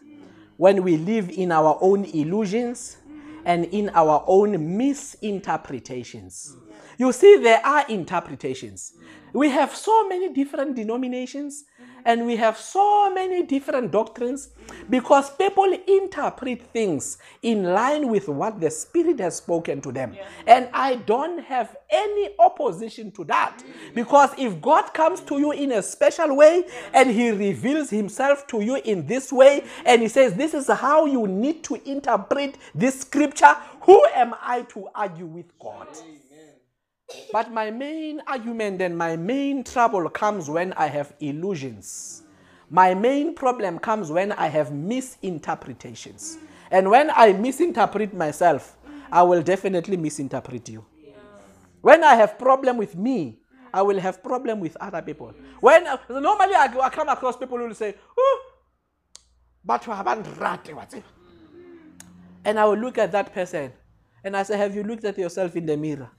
when we live in our own illusions and in our own misinterpretations. You see, there are interpretations. We have so many different denominations and we have so many different doctrines because people interpret things in line with what the Spirit has spoken to them. Yeah. And I don't have any opposition to that because if God comes to you in a special way and He reveals Himself to you in this way and He says, This is how you need to interpret this scripture, who am I to argue with God? But my main argument and my main trouble comes when I have illusions. My main problem comes when I have misinterpretations. And when I misinterpret myself, I will definitely misinterpret you. When I have problem with me, I will have problem with other people. When normally I, I come across people who will say, but you haven't And I will look at that person and I say, Have you looked at yourself in the mirror?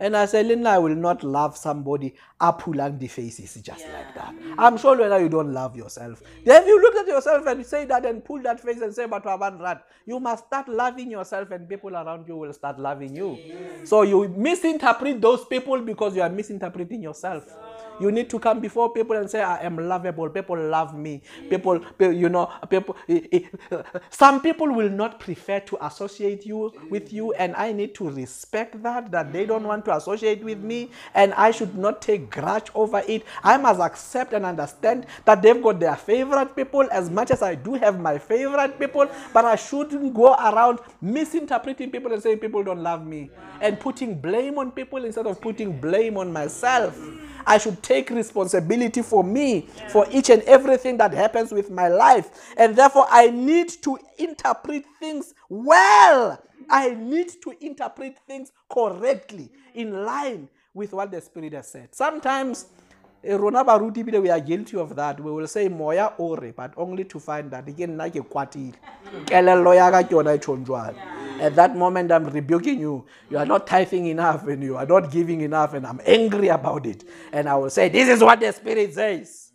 And I said, Lena, I will not love somebody appulang the faces just yeah. like that. I'm sure Lena, you don't love yourself. Then you look at yourself and say that and pull that face and say, but rat. You must start loving yourself and people around you will start loving you. So you misinterpret those people because you are misinterpreting yourself. You need to come before people and say, I am lovable. People love me. People, you know, people. Some people will not prefer to associate you with you, and I need to respect that, that they don't want to associate with me, and I should not take grudge over it. I must accept and understand that they've got their favorite people as much as I do have my favorite people, but I shouldn't go around misinterpreting people and saying people don't love me and putting blame on people instead of putting blame on myself. I should take responsibility for me, for each and everything that happens with my life. And therefore, I need to interpret things well. I need to interpret things correctly, in line with what the Spirit has said. Sometimes, eh, rona baruti bile we are guilty of that we will say moya ore but only to find that ke nna ke kwatile kelello ya ka ke yona e tshonjwane at that moment, I'm rebuking you. You are not tithing enough and you are not giving enough, and I'm angry about it. And I will say, This is what the Spirit says.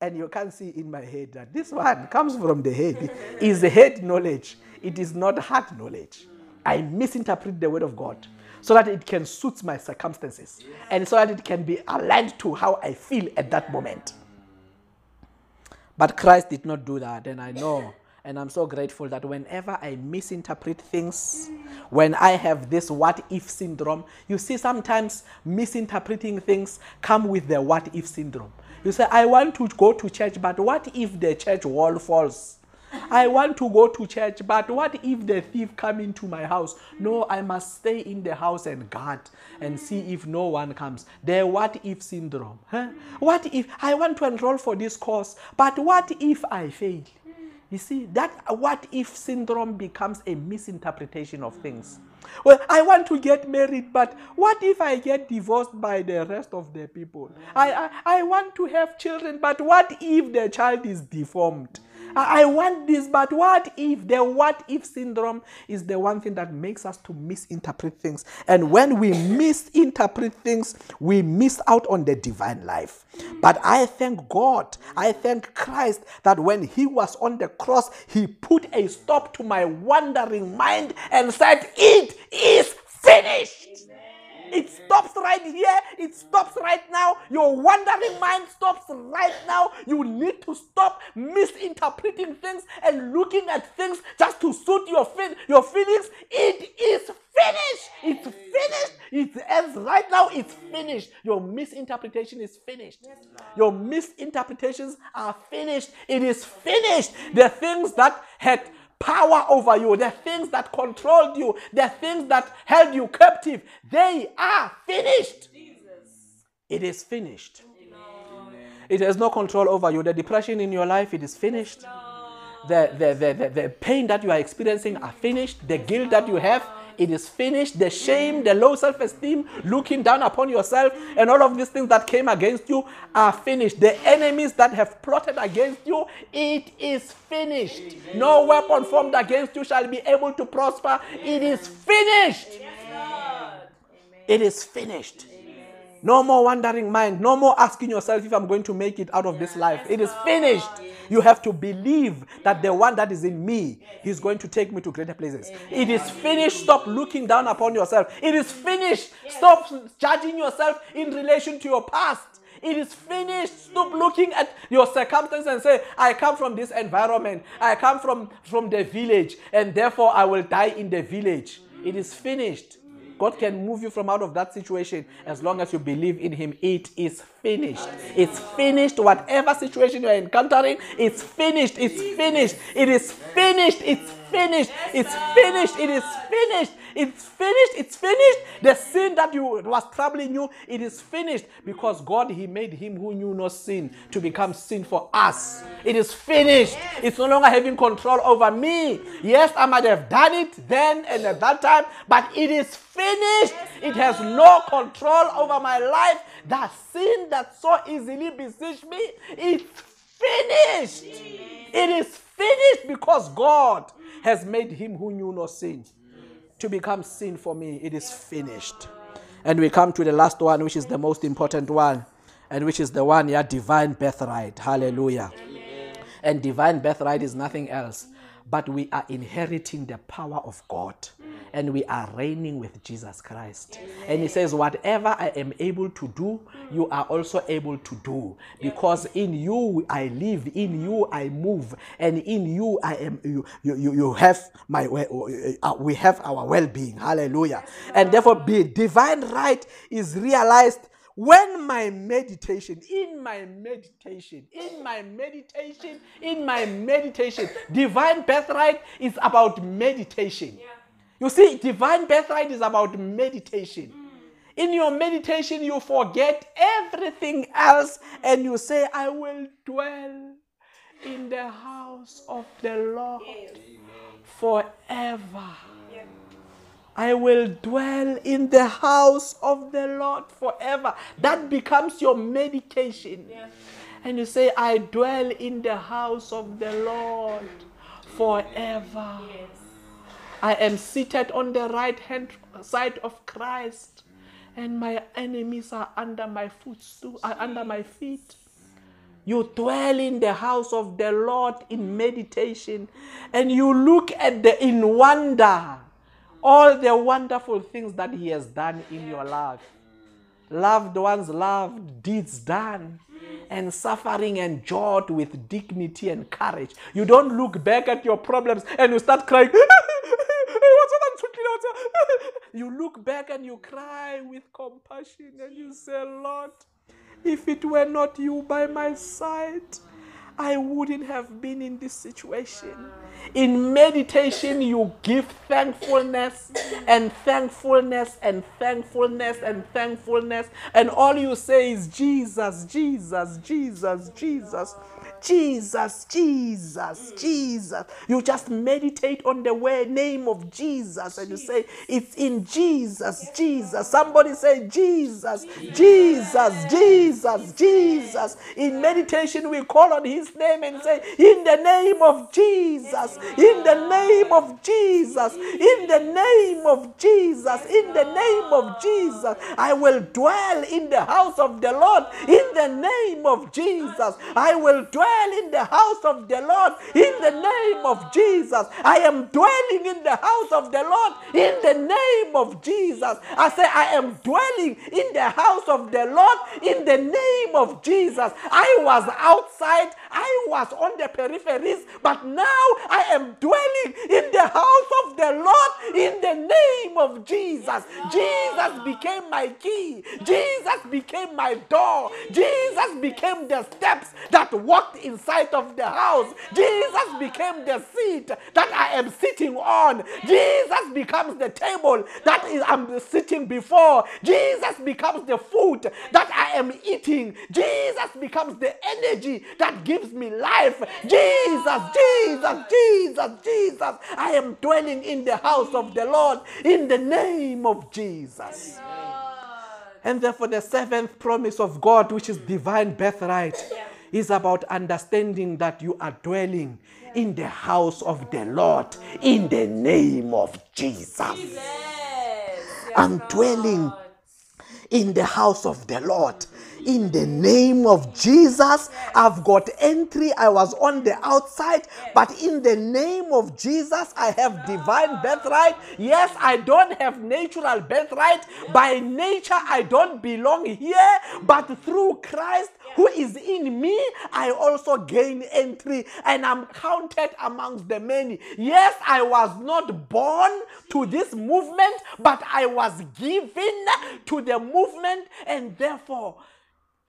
And you can see in my head that this one comes from the head. Is head knowledge, it is not heart knowledge. I misinterpret the word of God so that it can suit my circumstances and so that it can be aligned to how I feel at that moment. But Christ did not do that, and I know and I'm so grateful that whenever I misinterpret things, when I have this what if syndrome, you see, sometimes misinterpreting things come with the what if syndrome. You say, I want to go to church, but what if the church wall falls? I want to go to church, but what if the thief come into my house? No, I must stay in the house and guard and see if no one comes. The what if syndrome. Huh? What if I want to enroll for this course, but what if I fail? You see, that what if syndrome becomes a misinterpretation of things. Well, I want to get married, but what if I get divorced by the rest of the people? I, I, I want to have children, but what if the child is deformed? I want this, but what if? The what if syndrome is the one thing that makes us to misinterpret things. And when we misinterpret things, we miss out on the divine life. But I thank God, I thank Christ that when He was on the cross, He put a stop to my wandering mind and said, It is finished. It stops right here. It stops right now. Your wandering mind stops right now. You need to stop misinterpreting things and looking at things just to suit your fe- your feelings. It is finished. It's finished. It ends right now. It's finished. Your misinterpretation is finished. Your misinterpretations are finished. It is finished. The things that had power over you, the things that controlled you, the things that held you captive, they are finished. Jesus. It is finished. Amen. It has no control over you. The depression in your life, it is finished. The, the, the, the, the pain that you are experiencing are finished. The guilt that you have, it is finished. The shame, the low self esteem, looking down upon yourself, and all of these things that came against you are finished. The enemies that have plotted against you, it is finished. Amen. No weapon formed against you shall be able to prosper. It is finished. Yes, it is finished. No more wandering mind. No more asking yourself if I'm going to make it out of this life. It is finished. You have to believe that the one that is in me is going to take me to greater places. It is finished. Stop looking down upon yourself. It is finished. Stop judging yourself in relation to your past. It is finished. Stop looking at your circumstance and say, I come from this environment. I come from, from the village, and therefore I will die in the village. It is finished. God can move you from out of that situation as long as you believe in Him. It is finished. It's finished. Whatever situation you're encountering, it's finished. It's finished. It is finished. It's finished. It's finished. It is finished. It's finished. It's finished. The sin that you was troubling you, it is finished because God He made him who knew no sin to become sin for us. It is finished. It's no longer having control over me. Yes, I might have done it then and at that time, but it is finished. It has no control over my life. That sin that so easily besieged me, it's finished. It is finished because God has made him who knew no sin to become sin for me. It is finished. And we come to the last one, which is the most important one, and which is the one, yeah, divine birthright. Hallelujah. And divine birthright is nothing else, but we are inheriting the power of God and we are reigning with Jesus Christ. And he says, Whatever I am able to do, you are also able to do. Because in you I live, in you I move, and in you I am you you, you have my uh, we have our well-being. Hallelujah. And therefore be divine right is realized when my meditation, in my meditation, in my meditation, in my meditation, divine birthright is about meditation. Yeah. You see, divine birthright is about meditation. Mm. In your meditation, you forget everything else and you say, I will dwell in the house of the Lord forever. I will dwell in the house of the Lord forever. That becomes your meditation. And you say, I dwell in the house of the Lord forever. I am seated on the right hand side of Christ, and my enemies are under my footstool, are under my feet. You dwell in the house of the Lord in meditation, and you look at the in wonder all the wonderful things that He has done in your life. Loved ones loved, deeds done, and suffering endured with dignity and courage. You don't look back at your problems and you start crying. you look back and you cry with compassion and you say, Lord, if it were not you by my side, I wouldn't have been in this situation. In meditation, you give thankfulness and thankfulness and thankfulness and thankfulness, and all you say is Jesus, Jesus, Jesus, Jesus. Jesus, Jesus, Jesus. You just meditate on the word name of Jesus and you say, It's in Jesus, Jesus. Somebody say, Jesus, Jesus, Jesus, Jesus. In meditation, we call on his name and say, In the name of Jesus, in the name of Jesus, in the name of Jesus, in the name of Jesus, I will dwell in the house of the Lord. In the name of Jesus, I will dwell dwell in the house of the Lord in the name of Jesus. I am dwelling in the house of the Lord in the name of Jesus. I say, I am dwelling in the house of the Lord in the name of Jesus. I was outside, I was on the peripheries, but now I am dwelling in the house of the Lord in the name of Jesus. Jesus became my key, Jesus became my door, Jesus became the steps that walked inside of the house. Jesus became the seat that I am sitting on. Jesus becomes the table that is, I'm sitting before. Jesus becomes the food that I am eating. Jesus becomes the energy that gives me life. Jesus, Jesus, Jesus, Jesus. I am dwelling in the house of the Lord in the name of Jesus. And therefore, the seventh promise of God, which is divine birthright, is about understanding that you are dwelling in the house of the Lord in the name of Jesus. I'm dwelling in the house of the Lord. In the name of Jesus, I've got entry. I was on the outside, but in the name of Jesus, I have divine birthright. Yes, I don't have natural birthright. By nature, I don't belong here, but through Christ who is in me, I also gain entry and I'm counted amongst the many. Yes, I was not born to this movement, but I was given to the movement, and therefore,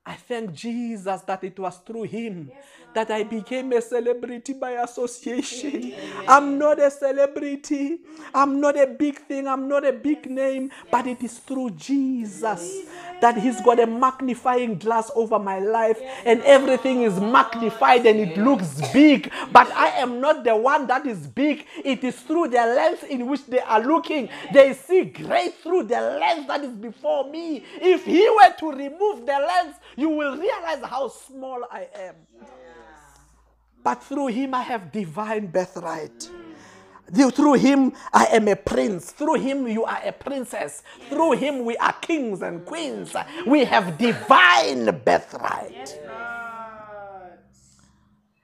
I thank Jesus that it was through him. Yes, that I became a celebrity by association. I'm not a celebrity. I'm not a big thing. I'm not a big name. But it is through Jesus that He's got a magnifying glass over my life and everything is magnified and it looks big. But I am not the one that is big. It is through the lens in which they are looking. They see great through the lens that is before me. If He were to remove the lens, you will realize how small I am. But through him, I have divine birthright. Through him, I am a prince. Through him, you are a princess. Through him, we are kings and queens. We have divine birthright.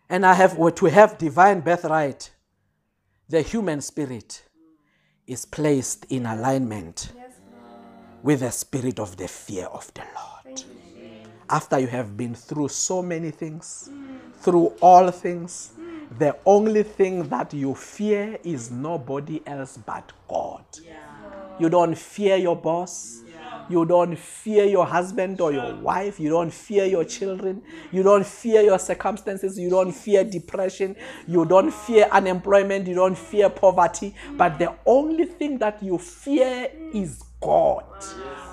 And I have to have divine birthright. The human spirit is placed in alignment with the spirit of the fear of the Lord. After you have been through so many things, through all things. The only thing that you fear is nobody else but God. Yeah. You don't fear your boss. Yeah. You don't fear your husband or your wife. You don't fear your children. You don't fear your circumstances. You don't fear depression. You don't fear unemployment. You don't fear poverty. But the only thing that you fear is God.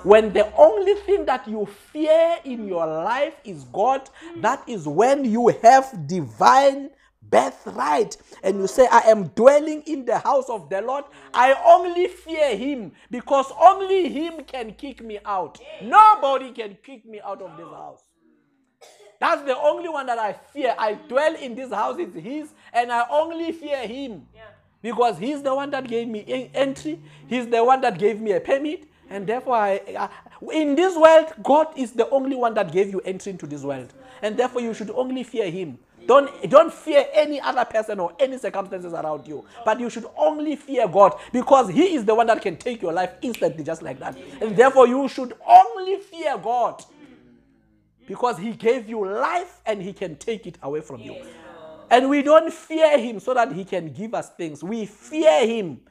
When the only thing that you fear in your life is God, that is when you have divine birthright and you say, I am dwelling in the house of the Lord, I only fear Him because only Him can kick me out. Nobody can kick me out of this house. That's the only one that I fear. I dwell in this house, it's His, and I only fear Him. Because He's the one that gave me entry, He's the one that gave me a permit, and therefore, I, in this world, God is the only one that gave you entry into this world. And therefore, you should only fear Him. Don't, don't fear any other person or any circumstances around you. But you should only fear God because He is the one that can take your life instantly, just like that. And therefore, you should only fear God because He gave you life and He can take it away from you. And we don't fear Him so that He can give us things. We fear Him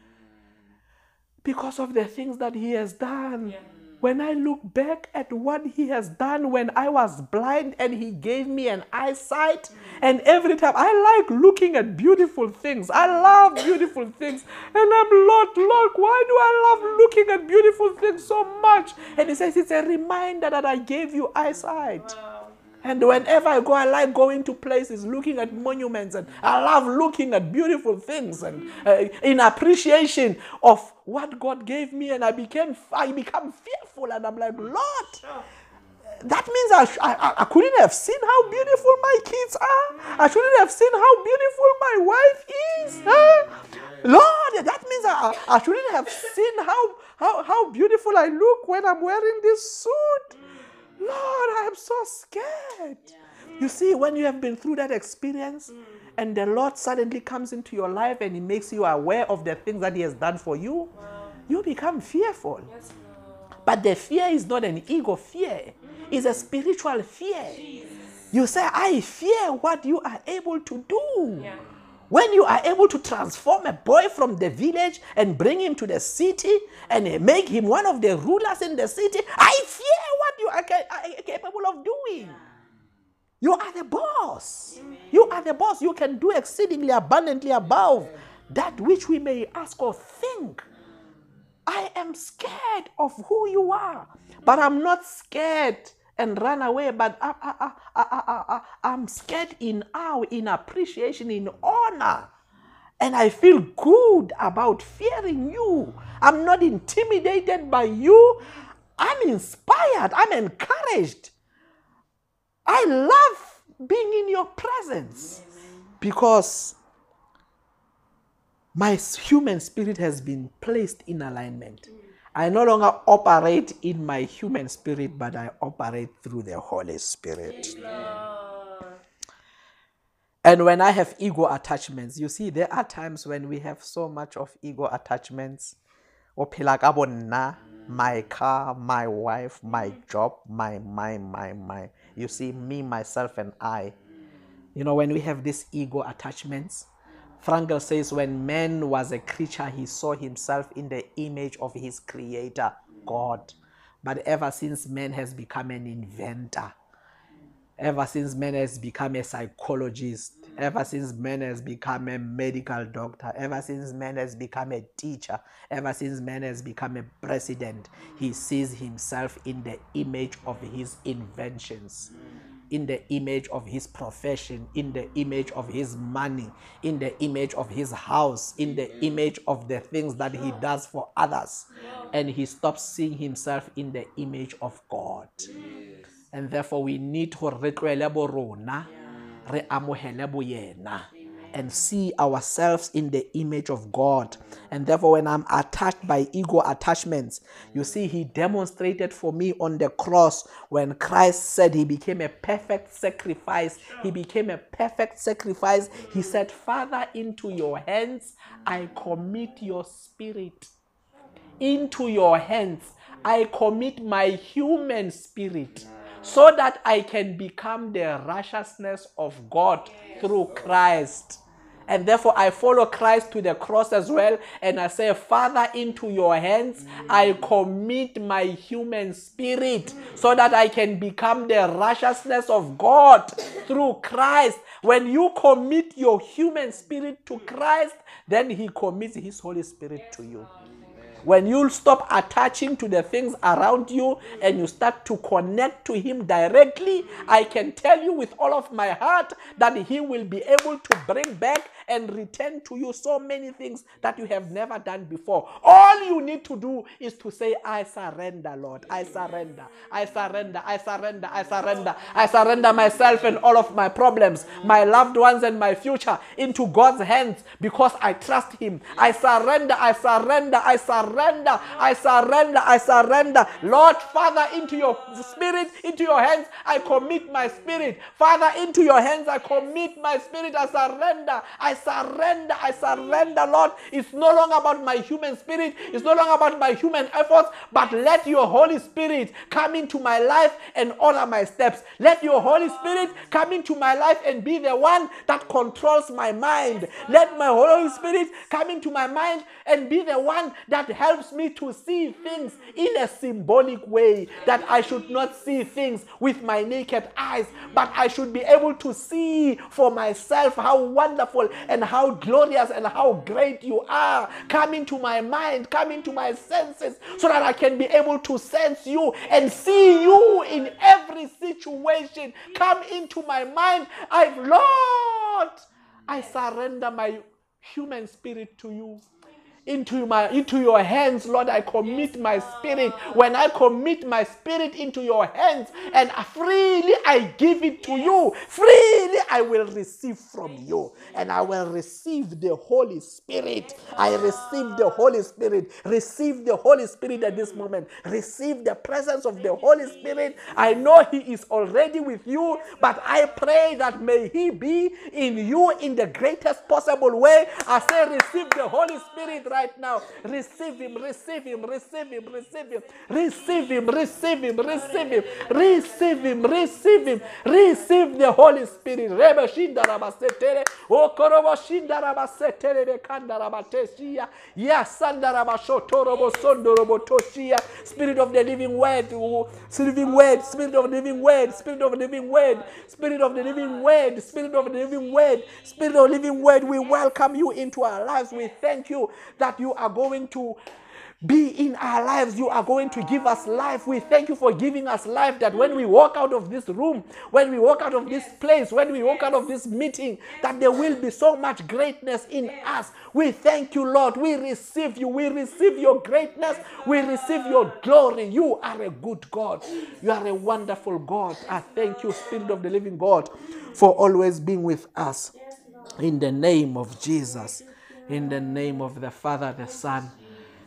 because of the things that he has done. Yeah. When I look back at what he has done when I was blind and he gave me an eyesight, and every time I like looking at beautiful things. I love beautiful things. And I'm, Lord, Lord, why do I love looking at beautiful things so much? And he says, It's a reminder that I gave you eyesight. Wow. And whenever I go, I like going to places, looking at monuments, and I love looking at beautiful things and uh, in appreciation of what God gave me. And I became, I become fearful, and I'm like, Lord, that means I, I, I couldn't have seen how beautiful my kids are. I shouldn't have seen how beautiful my wife is. Huh? Lord, that means I, I shouldn't have seen how, how, how beautiful I look when I'm wearing this suit. Lord, I am so scared. Yeah. You see, when you have been through that experience mm. and the Lord suddenly comes into your life and He makes you aware of the things that He has done for you, wow. you become fearful. Yes, but the fear is not an ego fear, mm-hmm. it's a spiritual fear. Jesus. You say, I fear what you are able to do. Yeah. When you are able to transform a boy from the village and bring him to the city and make him one of the rulers in the city, I fear what you are, capable of doing. You are the boss. You are the boss. You can do exceedingly abundantly above that which we may ask or think. I am scared of who you are, but I'm not scared and run away, but I, I, I, I, am scared in awe, in appreciation, in honor. And I feel good about fearing you. I'm not intimidated by you. I'm inspired. I'm encouraged. I love being in your presence because my human spirit has been placed in alignment. I no longer operate in my human spirit, but I operate through the Holy Spirit. And when I have ego attachments, you see, there are times when we have so much of ego attachments. My car, my wife, my job, my, my, my, my. You see, me, myself, and I. You know, when we have these ego attachments, Frankl says when man was a creature, he saw himself in the image of his creator, God. But ever since man has become an inventor, ever since man has become a psychologist, ever since man has become a medical doctor, ever since man has become a teacher, ever since man has become a president, he sees himself in the image of his inventions in the image of his profession, in the image of his money, in the image of his house, in the image of the things that he does for others. And he stops seeing himself in the image of God. And therefore, we need to re and see ourselves in the image of God. And therefore, when I'm attacked by ego attachments, you see, He demonstrated for me on the cross when Christ said He became a perfect sacrifice. He became a perfect sacrifice. He said, Father, into your hands I commit your spirit. Into your hands I commit my human spirit so that I can become the righteousness of God through Christ. And therefore, I follow Christ to the cross as well. And I say, Father, into your hands, I mm. commit my human spirit so that I can become the righteousness of God through Christ. When you commit your human spirit to Christ, then He commits His Holy Spirit to you. When you'll stop attaching to the things around you and you start to connect to Him directly, I can tell you with all of my heart that He will be able to bring back and return to you so many things that you have never done before. All you need to do is to say, I surrender, Lord. I surrender. I surrender. I surrender. I surrender. I surrender myself and all of my problems, my loved ones and my future into God's hands because I trust Him. I surrender. I surrender. I surrender. I surrender. I surrender. Lord, Father, into your spirit, into your hands, I commit my spirit. Father, into your hands, I commit my spirit. I surrender. I surrender. I surrender, Lord. It's no longer about my human spirit, it's no longer about my human efforts, but let your Holy Spirit come into my life and order my steps. Let your Holy Spirit come into my life and be the one that controls my mind. Let my Holy Spirit come into my mind and be the one that helps me to see things in a symbolic way. That I should not see things with my naked eyes, but I should be able to see for myself how wonderful and how glorious and how great you are. Come into my mind, come into my senses, so that I can be able to sense you and see you in every situation. Come into my mind. I've, Lord, I surrender my human spirit to you into my into your hands lord i commit my spirit. When i commit my spirit into your hands and freely i give it to you freely i will receive from you and i will receive the holy spirit. I receive the holy spirit. Receive the holy spirit at this moment. Receive the presence of the holy spirit. I know he is already with you but i pray that may he be in you in the greatest possible way. I say receive the holy spirit right now. Receive him, receive him, receive him, receive him, receive him, receive him, receive him, receive him, receive him, receive the Holy Spirit. Spirit of the living word, living word, spirit of the living word, spirit of the living word, spirit of the living word, spirit of the living word, spirit of the living word. We welcome you into our lives. We thank you that you are going to be in our lives. You are going to give us life. We thank you for giving us life that when we walk out of this room, when we walk out of this place, when we walk out of this meeting, that there will be so much greatness in us. We thank you, Lord. We receive you. We receive your greatness. We receive your glory. You are a good God. You are a wonderful God. I thank you, Spirit of the living God, for always being with us. In the name of Jesus. In the name of the Father, the Son,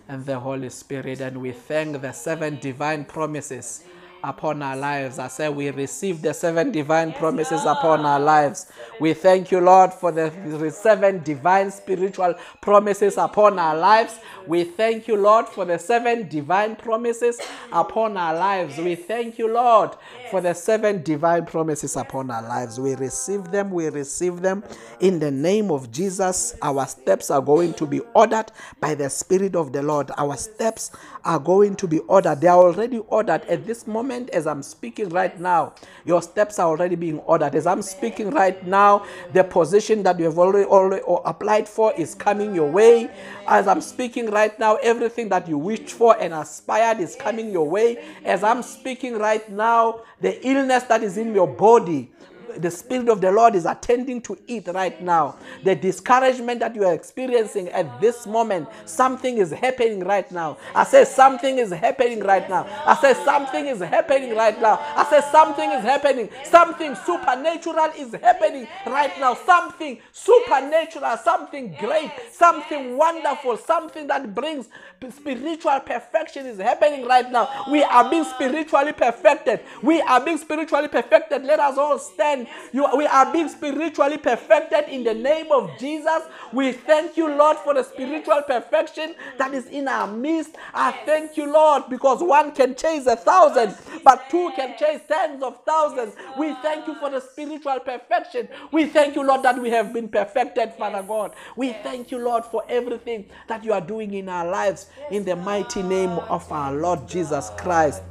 and the Holy Spirit. And we thank the seven divine promises upon our lives. I say we receive the seven divine promises upon our lives. We thank you, Lord, for the seven divine spiritual promises upon our lives. We thank you, Lord, for the seven divine promises upon our lives. We thank you, Lord, for the seven divine promises upon our lives. We receive them, we receive them in the name of Jesus. Our steps are going to be ordered by the Spirit of the Lord. Our steps are going to be ordered. They are already ordered at this moment as I'm speaking right now. Your steps are already being ordered. As I'm speaking right now, the position that you have already, already applied for is coming your way. As I'm speaking right now, everything that you wished for and aspired is coming your way. As I'm speaking right now, the illness that is in your body, the Spirit of the Lord is attending to it right now. The discouragement that you are experiencing at this moment, something is happening right now. I say something is happening right now. I say something is happening right now. I say something is happening. Something supernatural is happening right now. Something supernatural, something great, something wonderful, something that brings spiritual perfection is happening right now. We are being spiritually perfected. We are being spiritually perfected. Let us all stand. You, we are being spiritually perfected in the name of Jesus. We thank you, Lord, for the spiritual perfection that is in our midst. I thank you, Lord, because one can chase a thousand, but two can chase tens of thousands. We thank you for the spiritual perfection. We thank you, Lord, that we have been perfected, Father God. We thank you, Lord, for everything that you are doing in our lives in the mighty name of our Lord Jesus Christ.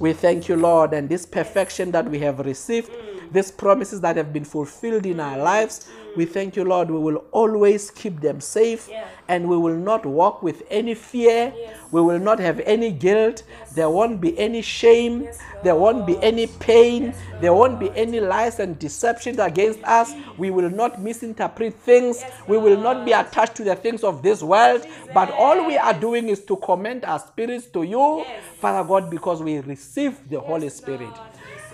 We thank you, Lord, and this perfection that we have received, these promises that have been fulfilled in our lives, we thank you, Lord. We will always keep them safe and we will not walk with any fear. We will not have any guilt. There won't be any shame. There won't be any pain. There won't be any lies and deceptions against us. We will not misinterpret things. We will not be attached to the things of this world. But all we are doing is to commend our spirits to you, Father God, because we receive the Holy Spirit.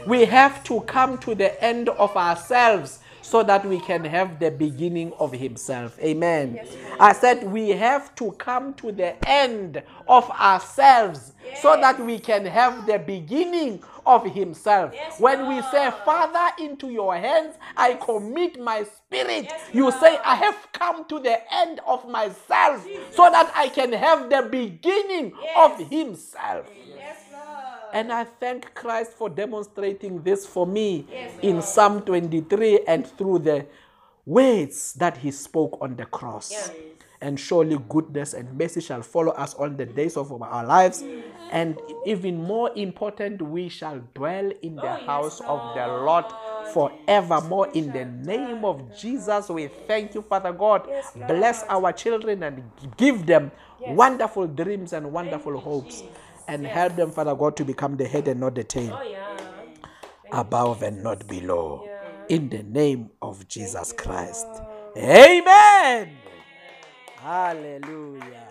We have to come to the end of ourselves so that we can have the beginning of Himself. Amen. Yes, I said we have to come to the end of ourselves yes. so that we can have the beginning of Himself. Yes, when we say, Father, into your hands I commit my spirit, you say, I have come to the end of myself so that I can have the beginning of Himself. And I thank Christ for demonstrating this for me yes, in Psalm 23 and through the words that he spoke on the cross. Yes. And surely goodness and mercy shall follow us all the days of our lives. And even more important, we shall dwell in the oh, house yes, of the Lord forevermore. In the name of Jesus, we thank you, Father God. Yes, Bless our children and give them wonderful dreams and wonderful hopes and yes. help them, Father God, to become the head and not the tail, oh, yeah. above and not below. Yeah. In the name of Jesus Christ. Amen. Hallelujah.